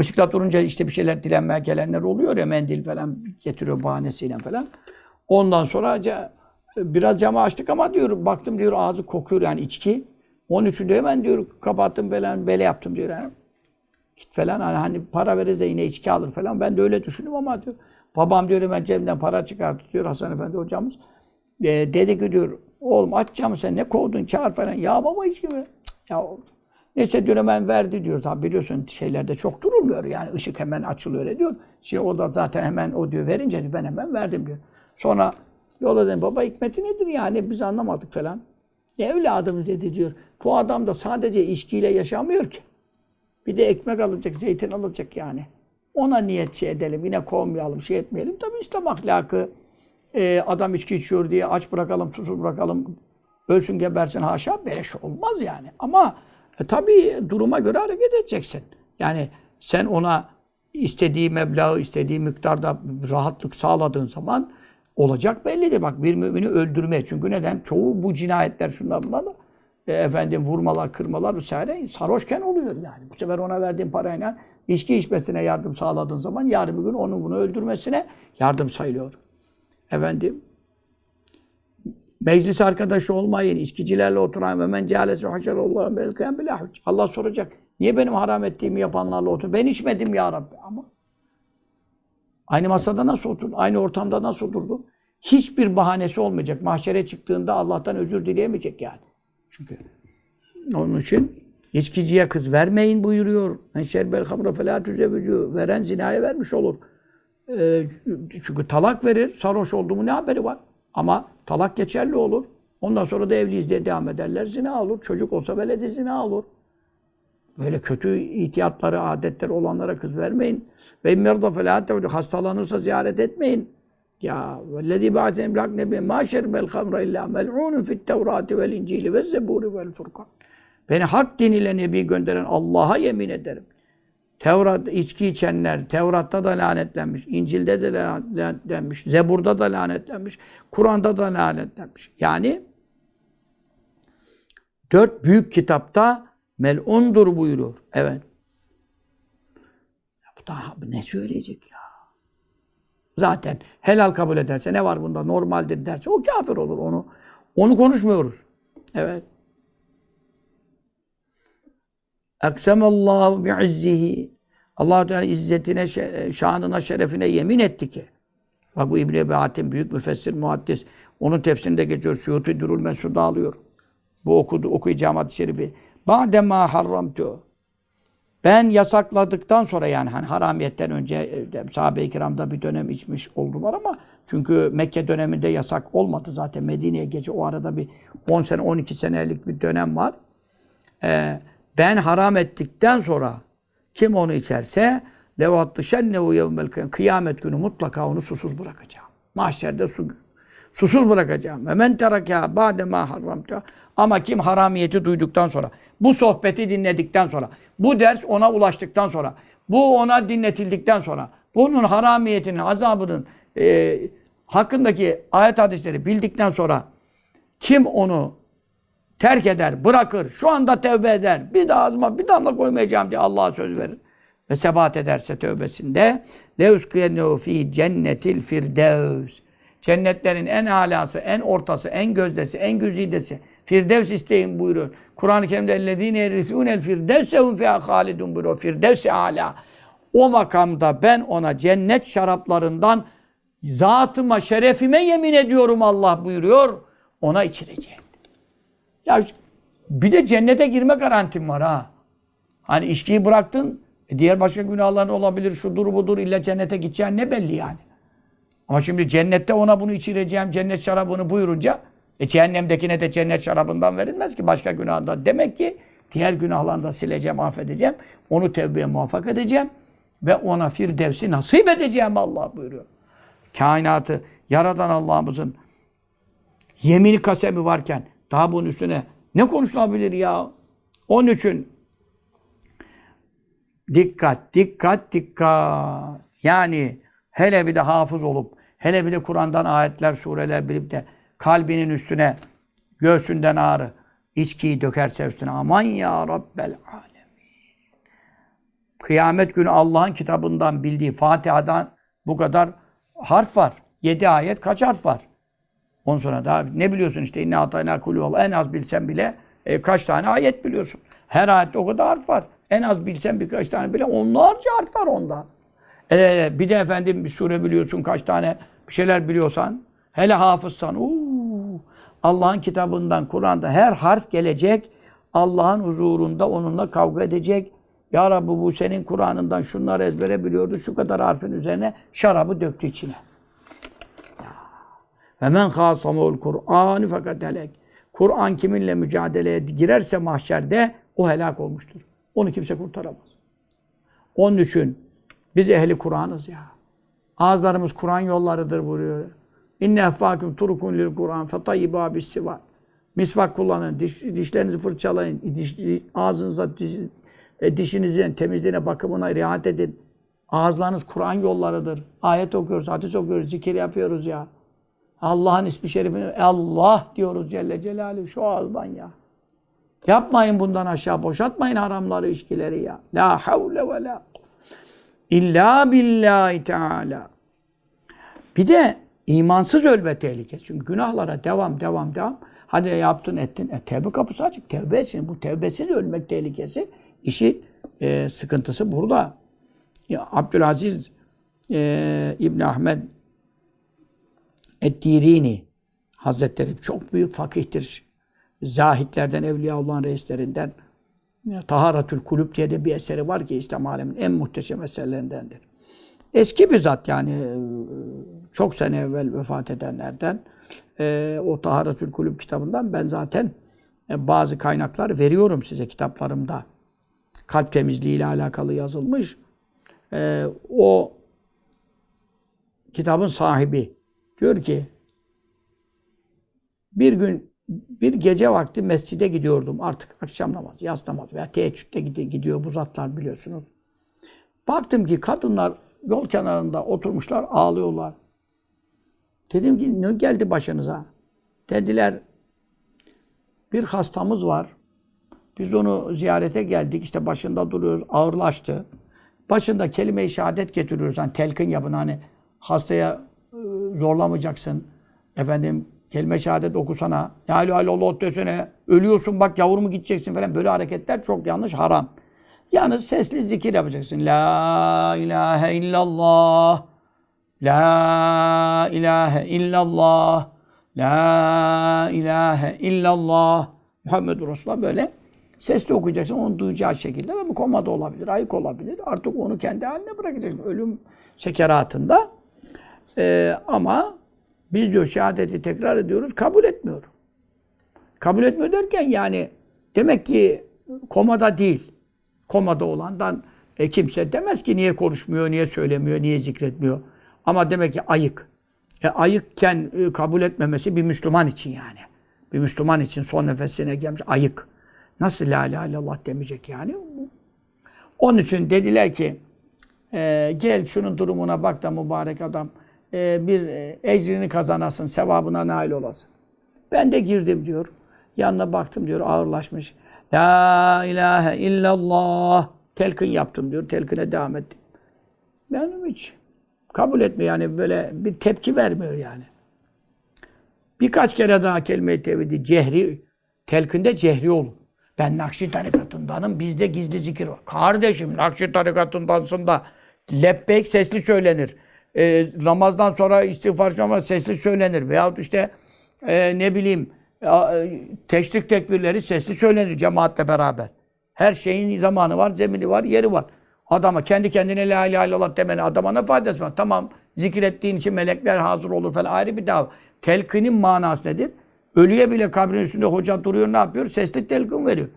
Işıkta durunca işte bir şeyler dilenmeye gelenler oluyor ya mendil falan getiriyor bahanesiyle falan. Ondan sonra biraz camı açtık ama diyor baktım diyor ağzı kokuyor yani içki. Onun için de hemen diyor kapattım falan böyle yaptım diyor yani. Git falan hani, hani para verirse yine içki alır falan. Ben de öyle düşündüm ama diyor. Babam diyor hemen cebimden para çıkarttı diyor Hasan Efendi hocamız. E, dedi ki diyor oğlum aç camı sen ne kovdun çağır falan. Ya baba içki mi? Ya. Neyse diyor hemen verdi diyor. Tabi biliyorsun şeylerde çok durulmuyor yani ışık hemen açılıyor diyor. Şimdi o da zaten hemen o diyor verince diyor, ben hemen verdim diyor. Sonra yola dedim baba hikmeti nedir yani biz anlamadık falan. E evladım dedi diyor. Bu adam da sadece içkiyle yaşamıyor ki. Bir de ekmek alacak, zeytin alacak yani. Ona niyet şey edelim, yine kovmayalım, şey etmeyelim. Tabii İslam ahlakı, e, adam içki içiyor diye aç bırakalım, susuz bırakalım, ölsün gebersin haşa, beleş olmaz yani. Ama e, tabii duruma göre hareket edeceksin. Yani sen ona istediği meblağı, istediği miktarda rahatlık sağladığın zaman olacak bellidir. Bak bir mümini öldürme. Çünkü neden? Çoğu bu cinayetler şunlar bunlar da e, efendim vurmalar, kırmalar vesaire sarhoşken oluyor yani. Bu sefer ona verdiğin parayla içki içmesine yardım sağladığın zaman yarın bir gün onu bunu öldürmesine yardım sayılıyor. Efendim meclis arkadaşı olmayın, içkicilerle oturan ve men cehalesi haşerallahu belkâen bilâ hüc. Allah soracak. Niye benim haram ettiğimi yapanlarla otur? Ben içmedim ya Rabbi ama. Aynı masada nasıl oturdun? Aynı ortamda nasıl oturdun? Hiçbir bahanesi olmayacak. Mahşere çıktığında Allah'tan özür dileyemeyecek yani. Çünkü onun için içkiciye kız vermeyin buyuruyor. Men şerbel hamra felâ tüzevvücü. Veren zinaya vermiş olur. Ee, çünkü talak verir. Sarhoş olduğumu ne haberi var? Ama talak geçerli olur. Ondan sonra da evliyiz diye devam ederler. Zina olur. Çocuk olsa veledi zina olur. Böyle kötü ihtiyatları, adetleri olanlara kız vermeyin. Ve immerda felâ. Hastalanırsa ziyaret etmeyin. Ya vellezî ba'sen bilhak nebi mâ şerbel hamra illâ mel'ûnun fit tevrâti vel incîli ve zebûri vel furkan. Beni hak diniyle nebi gönderen Allah'a yemin ederim. Tevrat içki içenler Tevrat'ta da lanetlenmiş, İncil'de de lanetlenmiş, Zebur'da da lanetlenmiş, Kur'an'da da lanetlenmiş. Yani dört büyük kitapta mel'undur buyuruyor. Evet. Bu daha ne söyleyecek ya? Zaten helal kabul ederse ne var bunda normaldir derse o kafir olur onu. Onu konuşmuyoruz. Evet. Eksemallahu bi'izzihi. Allah Teala izzetine, şanına, şerefine yemin etti ki. Bak bu İbn Ebi Hatim büyük müfessir, muhaddis. Onun tefsirinde geçiyor. Suyuti Durul Mesud'da alıyor. Bu okudu, okuyacağım hadis-i şerifi. Ba'dema harramtu. Ben yasakladıktan sonra yani hani haramiyetten önce e, sahabe-i kiramda bir dönem içmiş oldular ama çünkü Mekke döneminde yasak olmadı zaten Medine'ye gece o arada bir 10 sene 12 senelik bir dönem var. Ee, ben haram ettikten sonra kim onu içerse levattı şennehu yevmel kıyamet günü mutlaka onu susuz bırakacağım. Mahşerde su, susuz bırakacağım. Ve men teraka ba'de harramta. Ama kim haramiyeti duyduktan sonra, bu sohbeti dinledikten sonra, bu ders ona ulaştıktan sonra, bu ona dinletildikten sonra, bunun haramiyetinin, azabının e, hakkındaki ayet hadisleri bildikten sonra kim onu terk eder, bırakır, şu anda tevbe eder, bir daha ağzıma bir damla koymayacağım diye Allah'a söz verir. Ve sebat ederse tövbesinde leuskiyennehu fi cennetil firdevs. Cennetlerin en alası, en ortası, en gözdesi, en güzidesi. Firdevs isteyin buyuruyor. Kur'an-ı Kerim'de ellezine yerisûnel firdevsehum fiha halidun buyuruyor. Firdevs-i ala. O makamda ben ona cennet şaraplarından zatıma, şerefime yemin ediyorum Allah buyuruyor. Ona içireceğim. Ya bir de cennete girme garantim var ha. Hani içkiyi bıraktın, e diğer başka günahların olabilir, şudur budur, illa cennete gideceğin ne belli yani. Ama şimdi cennette ona bunu içireceğim, cennet şarabını buyurunca, e cehennemdekine de cennet şarabından verilmez ki başka günahında. Demek ki diğer günahlarını da sileceğim, affedeceğim. Onu tevbeye muvaffak edeceğim. Ve ona firdevsi nasip edeceğim Allah buyuruyor. Kainatı yaradan Allah'ımızın yemini kasemi varken daha bunun üstüne ne konuşulabilir ya? Onun için Dikkat, dikkat, dikkat. Yani hele bir de hafız olup, hele bir de Kur'an'dan ayetler, sureler bilip de kalbinin üstüne, göğsünden ağrı, içkiyi dökerse üstüne. Aman ya Rabbel alemin. Kıyamet günü Allah'ın kitabından bildiği Fatiha'dan bu kadar harf var. Yedi ayet kaç harf var? Ondan sonra daha ne biliyorsun işte inne atayna kulü En az bilsen bile e, kaç tane ayet biliyorsun. Her ayette o kadar harf var. En az bilsen birkaç tane bile onlarca harf var onda. E, bir de efendim bir sure biliyorsun kaç tane bir şeyler biliyorsan hele hafızsan Allah'ın kitabından Kur'an'da her harf gelecek. Allah'ın huzurunda onunla kavga edecek. Ya Rabbi bu senin Kur'an'ından şunları ezbere biliyordu. Şu kadar harfin üzerine şarabı döktü içine. Ve men khâsamul Kur'an fakat helek. Kur'an kiminle mücadeleye girerse mahşerde o helak olmuştur. Onu kimse kurtaramaz. Onun için biz ehli Kur'an'ız ya. Ağızlarımız Kur'an yollarıdır buyuruyor. İnne effâküm turukun lil Kur'an fetayyibâ bis sivat. Misvak kullanın, diş, dişlerinizi fırçalayın, diş, ağzınıza, diş, e, dişinizin temizliğine, bakımına riayet edin. Ağızlarınız Kur'an yollarıdır. Ayet okuyoruz, hadis okuyoruz, zikir yapıyoruz ya. Allah'ın ismi şerifini Allah diyoruz Celle Celaluhu şu ağızdan ya. Yapmayın bundan aşağı boşaltmayın haramları, içkileri ya. La havle ve la illa billahi teala. Bir de imansız ölme tehlikesi. Çünkü günahlara devam, devam, devam. Hadi yaptın, ettin. E, tevbe kapısı açık. Tevbe etsin. Bu tevbesiz ölmek tehlikesi. İşi e, sıkıntısı burada. Ya, Abdülaziz e, İbn Ahmed Eddirini Hazretleri çok büyük fakihtir. Zahitlerden, Evliyaullah'ın reislerinden. Taharatül Kulüp diye de bir eseri var ki İslam aleminin en muhteşem eserlerindendir. Eski bir zat yani e, çok sene evvel vefat edenlerden. E, o Taharatül Kulüp kitabından ben zaten e, bazı kaynaklar veriyorum size kitaplarımda. Kalp temizliği ile alakalı yazılmış. O kitabın sahibi Diyor ki bir gün bir gece vakti mescide gidiyordum. Artık akşam namazı, yaz namazı veya teheccüde gidiyor bu zatlar biliyorsunuz. Baktım ki kadınlar yol kenarında oturmuşlar, ağlıyorlar. Dedim ki ne geldi başınıza? Dediler bir hastamız var. Biz onu ziyarete geldik. İşte başında duruyoruz. Ağırlaştı. Başında kelime-i şehadet getiriyoruz. Hani telkin yapın hani hastaya zorlamayacaksın. Efendim kelime şehadet okusana. La ilahe illallah desene. Ölüyorsun bak yavrumu gideceksin falan. Böyle hareketler çok yanlış, haram. Yalnız sesli zikir yapacaksın. La ilahe illallah. La ilahe illallah. La ilahe illallah. Muhammedur Resulullah böyle sesli okuyacaksın. Onu duyacağı şekilde bu komada olabilir, ayık olabilir. Artık onu kendi haline bırakacaksın. Ölüm sekeratında. Ee, ama biz diyor şehadeti tekrar ediyoruz, kabul etmiyor. Kabul etmiyor derken yani demek ki komada değil. Komada olandan e, kimse demez ki niye konuşmuyor, niye söylemiyor, niye zikretmiyor. Ama demek ki ayık. E, ayıkken e, kabul etmemesi bir Müslüman için yani. Bir Müslüman için son nefesine gelmiş ayık. Nasıl la ilahe illallah demeyecek yani? Onun için dediler ki e, gel şunun durumuna bak da mübarek adam e, bir e, ecrini kazanasın, sevabına nail olasın. Ben de girdim diyor. Yanına baktım diyor ağırlaşmış. La ilahe illallah. Telkin yaptım diyor. Telkine devam ettim. Benim hiç kabul etmiyor yani böyle bir tepki vermiyor yani. Birkaç kere daha kelime-i tevhidi cehri, telkinde cehri olun. Ben Nakşi tarikatındanım, bizde gizli zikir var. Kardeşim Nakşi tarikatındansın da lebbeyk sesli söylenir e, namazdan sonra istiğfar ama sesli söylenir. Veyahut işte e, ne bileyim e, teşrik tekbirleri sesli söylenir cemaatle beraber. Her şeyin zamanı var, zemini var, yeri var. Adama kendi kendine la ilahe illallah demene adama ne faydası var? Tamam zikir ettiğin için melekler hazır olur falan ayrı bir dava. Telkinin manası nedir? Ölüye bile kabrin üstünde hoca duruyor ne yapıyor? Sesli telkin veriyor.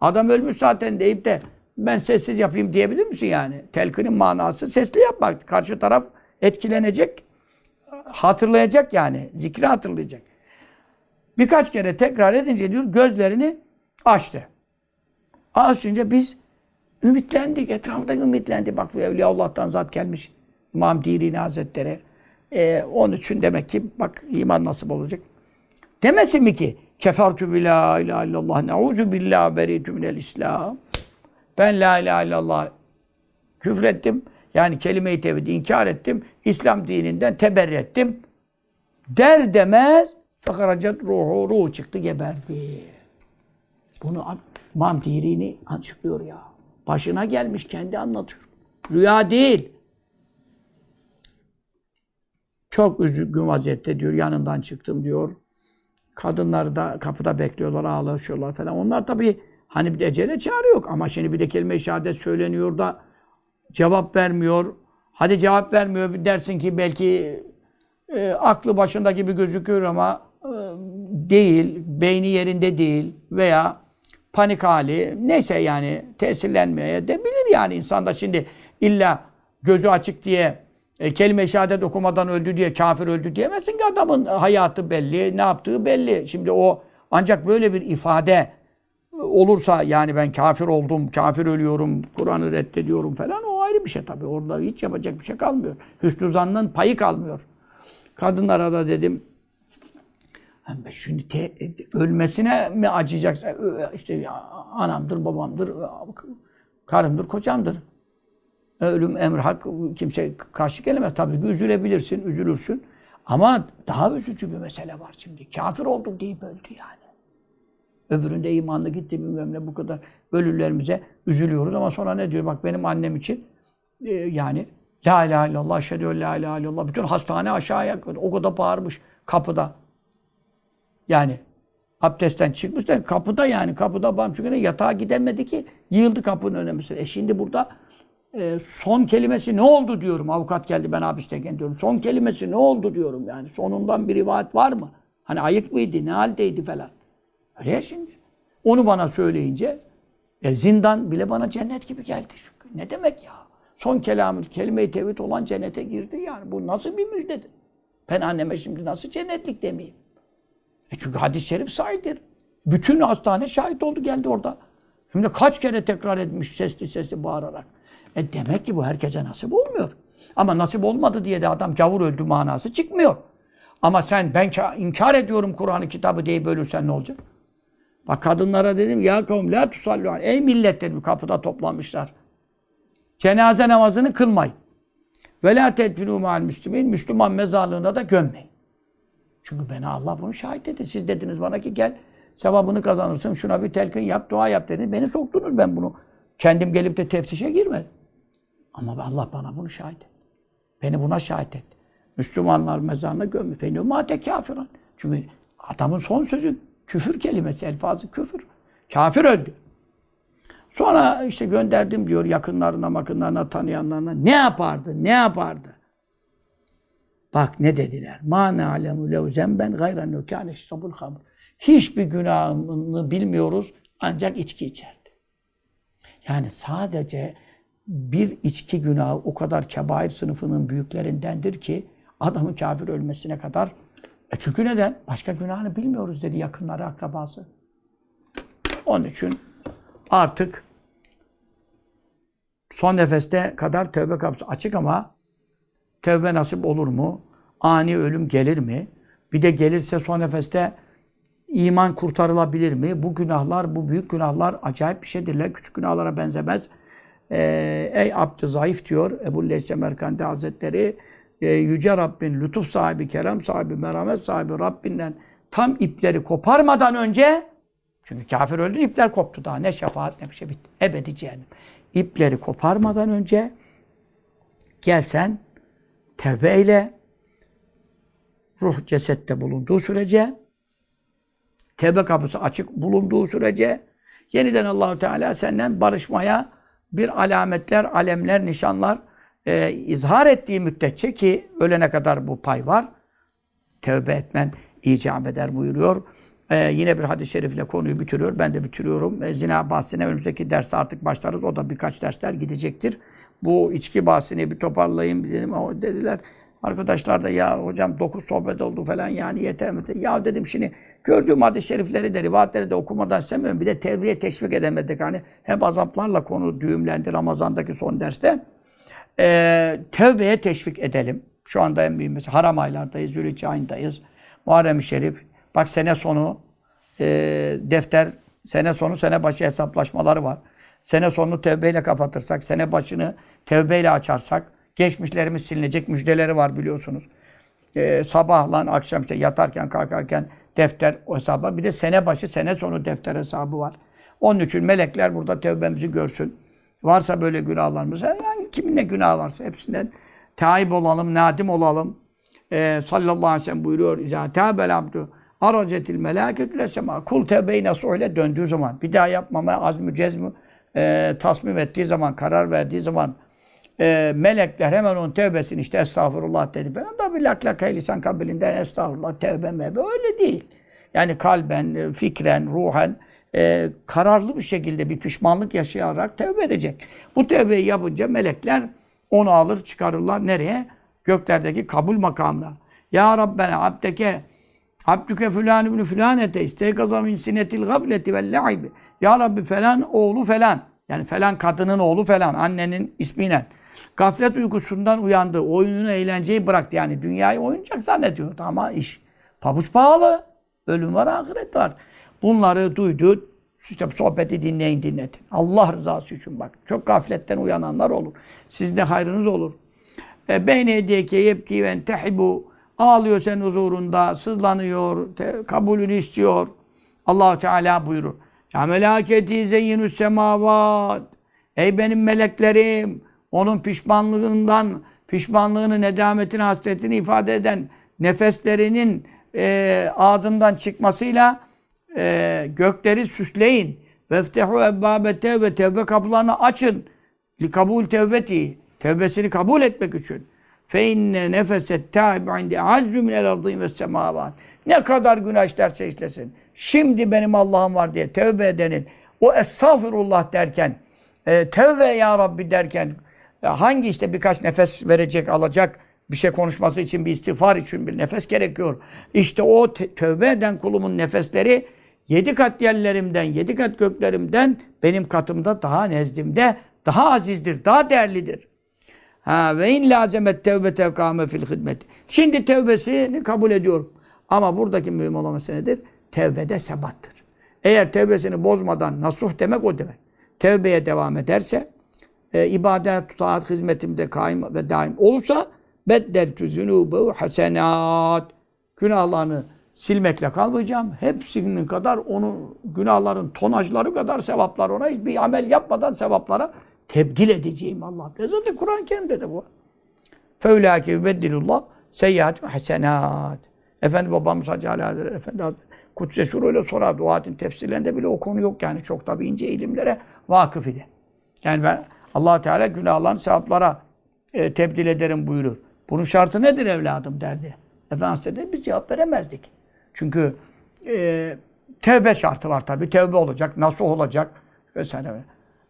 Adam ölmüş zaten deyip de ben sessiz yapayım diyebilir misin yani? Telkinin manası sesli yapmak. Karşı taraf etkilenecek, hatırlayacak yani. Zikri hatırlayacak. Birkaç kere tekrar edince diyor gözlerini açtı. Açınca biz Ümitlendik. Etrafta ümitlendi. Bak bu Evliyaullah'tan zat gelmiş. İmam Dirini Hazretleri. Ee, onun için demek ki bak iman nasip olacak. Demesin mi ki kefertu bi la ilahe illallah neuzu billah beritu minel islam. Ben la ilahe illallah küfrettim. Yani kelime-i tevhidi inkar ettim. İslam dininden teberri ettim. Der demez fekaracet ruhu, ruhu çıktı geberdi. Bunu İmam Dirini açıklıyor ya. Başına gelmiş kendi anlatıyor. Rüya değil. Çok üzgün vaziyette diyor. Yanından çıktım diyor. Kadınlar da kapıda bekliyorlar, ağlaşıyorlar falan. Onlar tabii hani bir ecele çağrı yok. Ama şimdi bir de kelime-i şehadet söyleniyor da cevap vermiyor. Hadi cevap vermiyor. Dersin ki belki e, aklı başında gibi gözüküyor ama e, değil, beyni yerinde değil veya panik hali neyse yani tesirlenmeye de bilir yani insan da şimdi illa gözü açık diye e, kelime-i şehadet okumadan öldü diye kafir öldü diyemezsin ki adamın hayatı belli, ne yaptığı belli. Şimdi o ancak böyle bir ifade olursa yani ben kafir oldum, kafir ölüyorum, Kur'an'ı reddediyorum falan ayrı bir şey tabii. Orada hiç yapacak bir şey kalmıyor. Hüsnü zannın payı kalmıyor. Kadınlara da dedim şimdi te, ölmesine mi acıyacaksın? İşte anamdır, babamdır, karımdır, kocamdır. Ölüm emri hak kimse karşı gelemez. Tabii ki üzülebilirsin, üzülürsün. Ama daha üzücü bir mesele var şimdi. Kafir oldum deyip öldü yani. Öbüründe imanlı gitti bilmem ne bu kadar ölülerimize üzülüyoruz ama sonra ne diyor? Bak benim annem için e, yani La ilahe illallah, eşhedü en la ilahe illallah. Bütün hastane aşağıya o kadar bağırmış kapıda. Yani abdestten çıkmış da kapıda yani kapıda bam çünkü yatağa gidemedi ki yığıldı kapının mesela. E şimdi burada e, son kelimesi ne oldu diyorum. Avukat geldi ben hapisteyken diyorum. Son kelimesi ne oldu diyorum yani. Sonundan bir rivayet var mı? Hani ayık mıydı, ne haldeydi falan. Öyle ya şimdi. Onu bana söyleyince e, zindan bile bana cennet gibi geldi. Ne demek ya? Son kelamı, kelime-i tevhid olan cennete girdi yani. Bu nasıl bir müjdedir? Ben anneme şimdi nasıl cennetlik demeyeyim? E çünkü hadis-i şerif sahidir. Bütün hastane şahit oldu geldi orada. De kaç kere tekrar etmiş sesli sesli bağırarak. E demek ki bu herkese nasip olmuyor. Ama nasip olmadı diye de adam gavur öldü manası çıkmıyor. Ama sen ben inkar ediyorum Kur'an'ı kitabı deyip ölürsen ne olacak? Bak kadınlara dedim ya kavim la tusallu Ey millet dedim kapıda toplanmışlar. Cenaze namazını kılmayın. Ve la tedfinu ma'al müslümin. Müslüman mezarlığına da gömmeyin. Çünkü bana Allah bunu şahit dedi. Siz dediniz bana ki gel sevabını kazanırsın. Şuna bir telkin yap, dua yap dediniz. Beni soktunuz ben bunu. Kendim gelip de teftişe girmedim. Ama Allah bana bunu şahit etti. Beni buna şahit etti. Müslümanlar mezarına gömü. Fenü mate kafiran. Çünkü adamın son sözü küfür kelimesi, elfazı küfür. Kafir öldü. Sonra işte gönderdim diyor yakınlarına, makınlarına, tanıyanlarına. Ne yapardı? Ne yapardı? Bak ne dediler. Ma na'lemu lev zemben gayra nukâne iştabul hamr. Hiçbir günahını bilmiyoruz ancak içki içerdi. Yani sadece bir içki günahı o kadar kebair sınıfının büyüklerindendir ki adamın kafir ölmesine kadar. E çünkü neden? Başka günahını bilmiyoruz dedi yakınları, akrabası. Onun için artık son nefeste kadar tövbe kapısı açık ama tövbe nasip olur mu? Ani ölüm gelir mi? Bir de gelirse son nefeste iman kurtarılabilir mi? Bu günahlar, bu büyük günahlar acayip bir şeydirler. Küçük günahlara benzemez. Ee, ey abd zayıf diyor Ebu Leyse Merkandi Hazretleri. E, Yüce Rabbin, lütuf sahibi, kerem sahibi, merhamet sahibi Rabbinden tam ipleri koparmadan önce çünkü kafir öldü, ipler koptu daha. Ne şefaat ne bir şey bitti. Ebedi cehennem. İpleri koparmadan önce gelsen tevbe eyle. Ruh cesette bulunduğu sürece tevbe kapısı açık bulunduğu sürece yeniden Allahu Teala senden barışmaya bir alametler, alemler, nişanlar e, izhar ettiği müddetçe ki ölene kadar bu pay var. Tevbe etmen icap eder buyuruyor. Ee, yine bir hadis-i şerifle konuyu bitiriyor. Ben de bitiriyorum. E, zina bahsine önümüzdeki derste artık başlarız. O da birkaç dersler gidecektir. Bu içki bahsini bir toparlayayım dedim. Ama dediler Arkadaşlar da ya hocam dokuz sohbet oldu falan yani yeter mi? Ya dedim şimdi gördüğüm hadis-i şerifleri de rivayetleri de okumadan istemiyorum. Bir de tebriğe teşvik edemedik. Hani hep azaplarla konu düğümlendi Ramazan'daki son derste. Ee, tevbeye teşvik edelim. Şu anda en mesela haram aylardayız, Zülhicce ayındayız. Muharrem-i Şerif. Bak sene sonu e, defter, sene sonu sene başı hesaplaşmaları var. Sene sonunu tevbeyle kapatırsak, sene başını tevbeyle açarsak, geçmişlerimiz silinecek müjdeleri var biliyorsunuz. Ee, sabahlan akşam işte yatarken kalkarken defter o hesaba. Bir de sene başı, sene sonu defter hesabı var. Onun için melekler burada tevbemizi görsün. Varsa böyle günahlarımız, yani kimin ne günah varsa hepsinden taib olalım, nadim olalım. Ee, sallallahu aleyhi ve sellem buyuruyor. İzâ tâbel abdü aracetil melâketü lesema. Kul tevbeyi nasıl öyle döndüğü zaman, bir daha yapmamaya azmü cezmü e, tasmim ettiği zaman, karar verdiği zaman e, melekler hemen onun tevbesini işte estağfurullah dedi falan da bir lak lak lisan kabilinden estağfurullah tevbe mevbe öyle değil. Yani kalben, e, fikren, ruhen e, kararlı bir şekilde bir pişmanlık yaşayarak tevbe edecek. Bu tevbeyi yapınca melekler onu alır çıkarırlar nereye? Göklerdeki kabul makamına. Ya Rabbena abdeke Abdüke filan ibn filanete isteykaza min sinetil gafleti vel la'ibi. Ya Rabbi falan oğlu falan. Yani falan kadının oğlu falan. Annenin ismiyle. Gaflet uykusundan uyandı. Oyunu, eğlenceyi bıraktı. Yani dünyayı oyuncak zannediyordu ama iş pabuç pahalı. Ölüm var, ahiret var. Bunları duydu. İşte sohbeti dinleyin dinletin. Allah rızası için bak. Çok gafletten uyananlar olur. Sizde hayrınız olur. E, Beyne hediyeke yebki ve tehibu Ağlıyor senin huzurunda, sızlanıyor, te, kabulünü istiyor. allah Teala buyurur. Ya melaketi zeyyinü semavat. Ey benim meleklerim, onun pişmanlığından, pişmanlığını, nedametini, hasretini ifade eden nefeslerinin e, ağzından çıkmasıyla e, gökleri süsleyin. Veftehu ebbâbe tevbe, tevbe kapılarını açın. Li kabul tevbeti, tevbesini kabul etmek için. Fe inne nefeset tâib indi azzu minel ardîn ve semâvât. Ne kadar günah işlerse işlesin. Şimdi benim Allah'ım var diye tevbe edenin o estağfurullah derken e, tevbe ya Rabbi derken e, hangi işte birkaç nefes verecek, alacak bir şey konuşması için, bir istiğfar için bir nefes gerekiyor. İşte o tövbe eden kulumun nefesleri yedi kat yerlerimden, yedi kat göklerimden benim katımda daha nezdimde daha azizdir, daha değerlidir. Ha ve in lazemet tevbete kâme fil hidmet. Şimdi tevbesini kabul ediyorum. Ama buradaki mühim olan mesele nedir? Tevbede sebattır. Eğer tevbesini bozmadan nasuh demek o demek. Tevbeye devam ederse, e, ibadet, taat, hizmetimde kaim ve daim olursa beddeltü zünûbehu hasenat. Günahlarını silmekle kalmayacağım. Hepsinin kadar onun günahların tonajları kadar sevaplar ona hiçbir amel yapmadan sevaplara tebdil edeceğim Allah. Zaten Kur'an-ı Kerim'de de bu. Fevlâke yübeddilullah seyyiatim hasenat. Efendi babamız Hacı Ali Hazretleri Efendi Hazretleri Kudüs'e şurayla sorar. Duatin tefsirlerinde bile o konu yok yani. Çok tabi ince ilimlere vakıf idi. Yani ben allah Teala günahlarını sevaplara e, tebdil ederim buyurur. Bunun şartı nedir evladım derdi. Efendimiz dedi biz cevap veremezdik. Çünkü e, tevbe şartı var tabi. Tevbe olacak, nasıl olacak vesaire.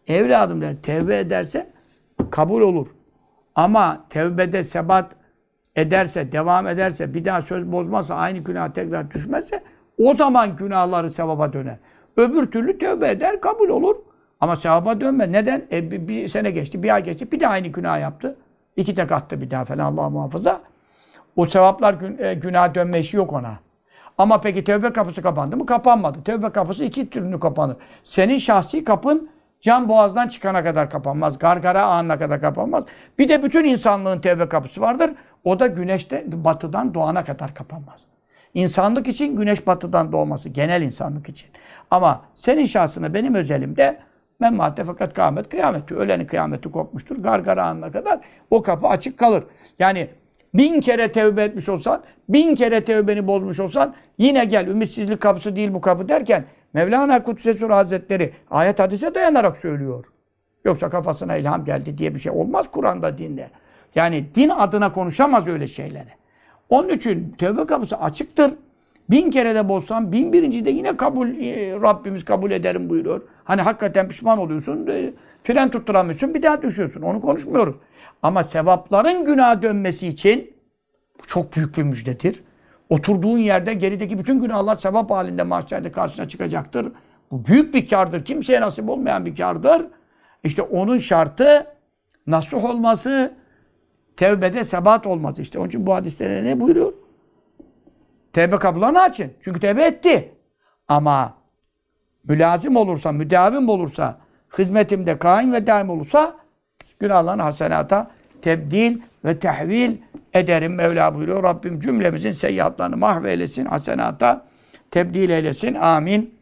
Evladım der, tevbe ederse kabul olur. Ama tevbede sebat ederse, devam ederse, bir daha söz bozmazsa, aynı günah tekrar düşmezse o zaman günahları sevaba döner. Öbür türlü tövbe eder, kabul olur. Ama sevaba dönme. Neden? E, bir, bir sene geçti, bir ay geçti, bir daha aynı günah yaptı. İki tek attı bir daha falan Allah muhafaza. O sevaplar gün, e, günah dönme işi yok ona. Ama peki tövbe kapısı kapandı mı? Kapanmadı. Tövbe kapısı iki türlü kapanır. Senin şahsi kapın can boğazdan çıkana kadar kapanmaz. Gargara anına kadar kapanmaz. Bir de bütün insanlığın tövbe kapısı vardır. O da güneşte batıdan doğana kadar kapanmaz. İnsanlık için güneş batıdan doğması. Genel insanlık için. Ama senin şahsına benim özelimde Memmatte fakat kıyamet kıyameti. Ölenin kıyameti kopmuştur. Gargara anına kadar o kapı açık kalır. Yani bin kere tevbe etmiş olsan, bin kere tevbeni bozmuş olsan yine gel. Ümitsizlik kapısı değil bu kapı derken Mevlana Kudsesur Hazretleri ayet hadise dayanarak söylüyor. Yoksa kafasına ilham geldi diye bir şey olmaz Kur'an'da dinde. Yani din adına konuşamaz öyle şeyleri. Onun için tövbe kapısı açıktır. Bin kere de bozsan, bin birinci de yine kabul, e, Rabbimiz kabul ederim buyuruyor. Hani hakikaten pişman oluyorsun, e, fren tutturamıyorsun, bir daha düşüyorsun. Onu konuşmuyoruz. Ama sevapların günah dönmesi için Bu çok büyük bir müjdedir. Oturduğun yerde gerideki bütün günahlar sevap halinde mahşerde karşına çıkacaktır. Bu büyük bir kardır. Kimseye nasip olmayan bir kardır. İşte onun şartı nasuh olması, tevbede sebat olması. İşte onun için bu hadiste ne buyuruyor? Tevbe kapılarını açın. Çünkü tevbe etti. Ama mülazim olursa, müdavim olursa, hizmetimde kaim ve daim olursa günahlarını hasenata tebdil ve tehvil ederim Mevla buyuruyor. Rabbim cümlemizin seyyiatlarını mahveylesin, hasenata tebdil eylesin. Amin.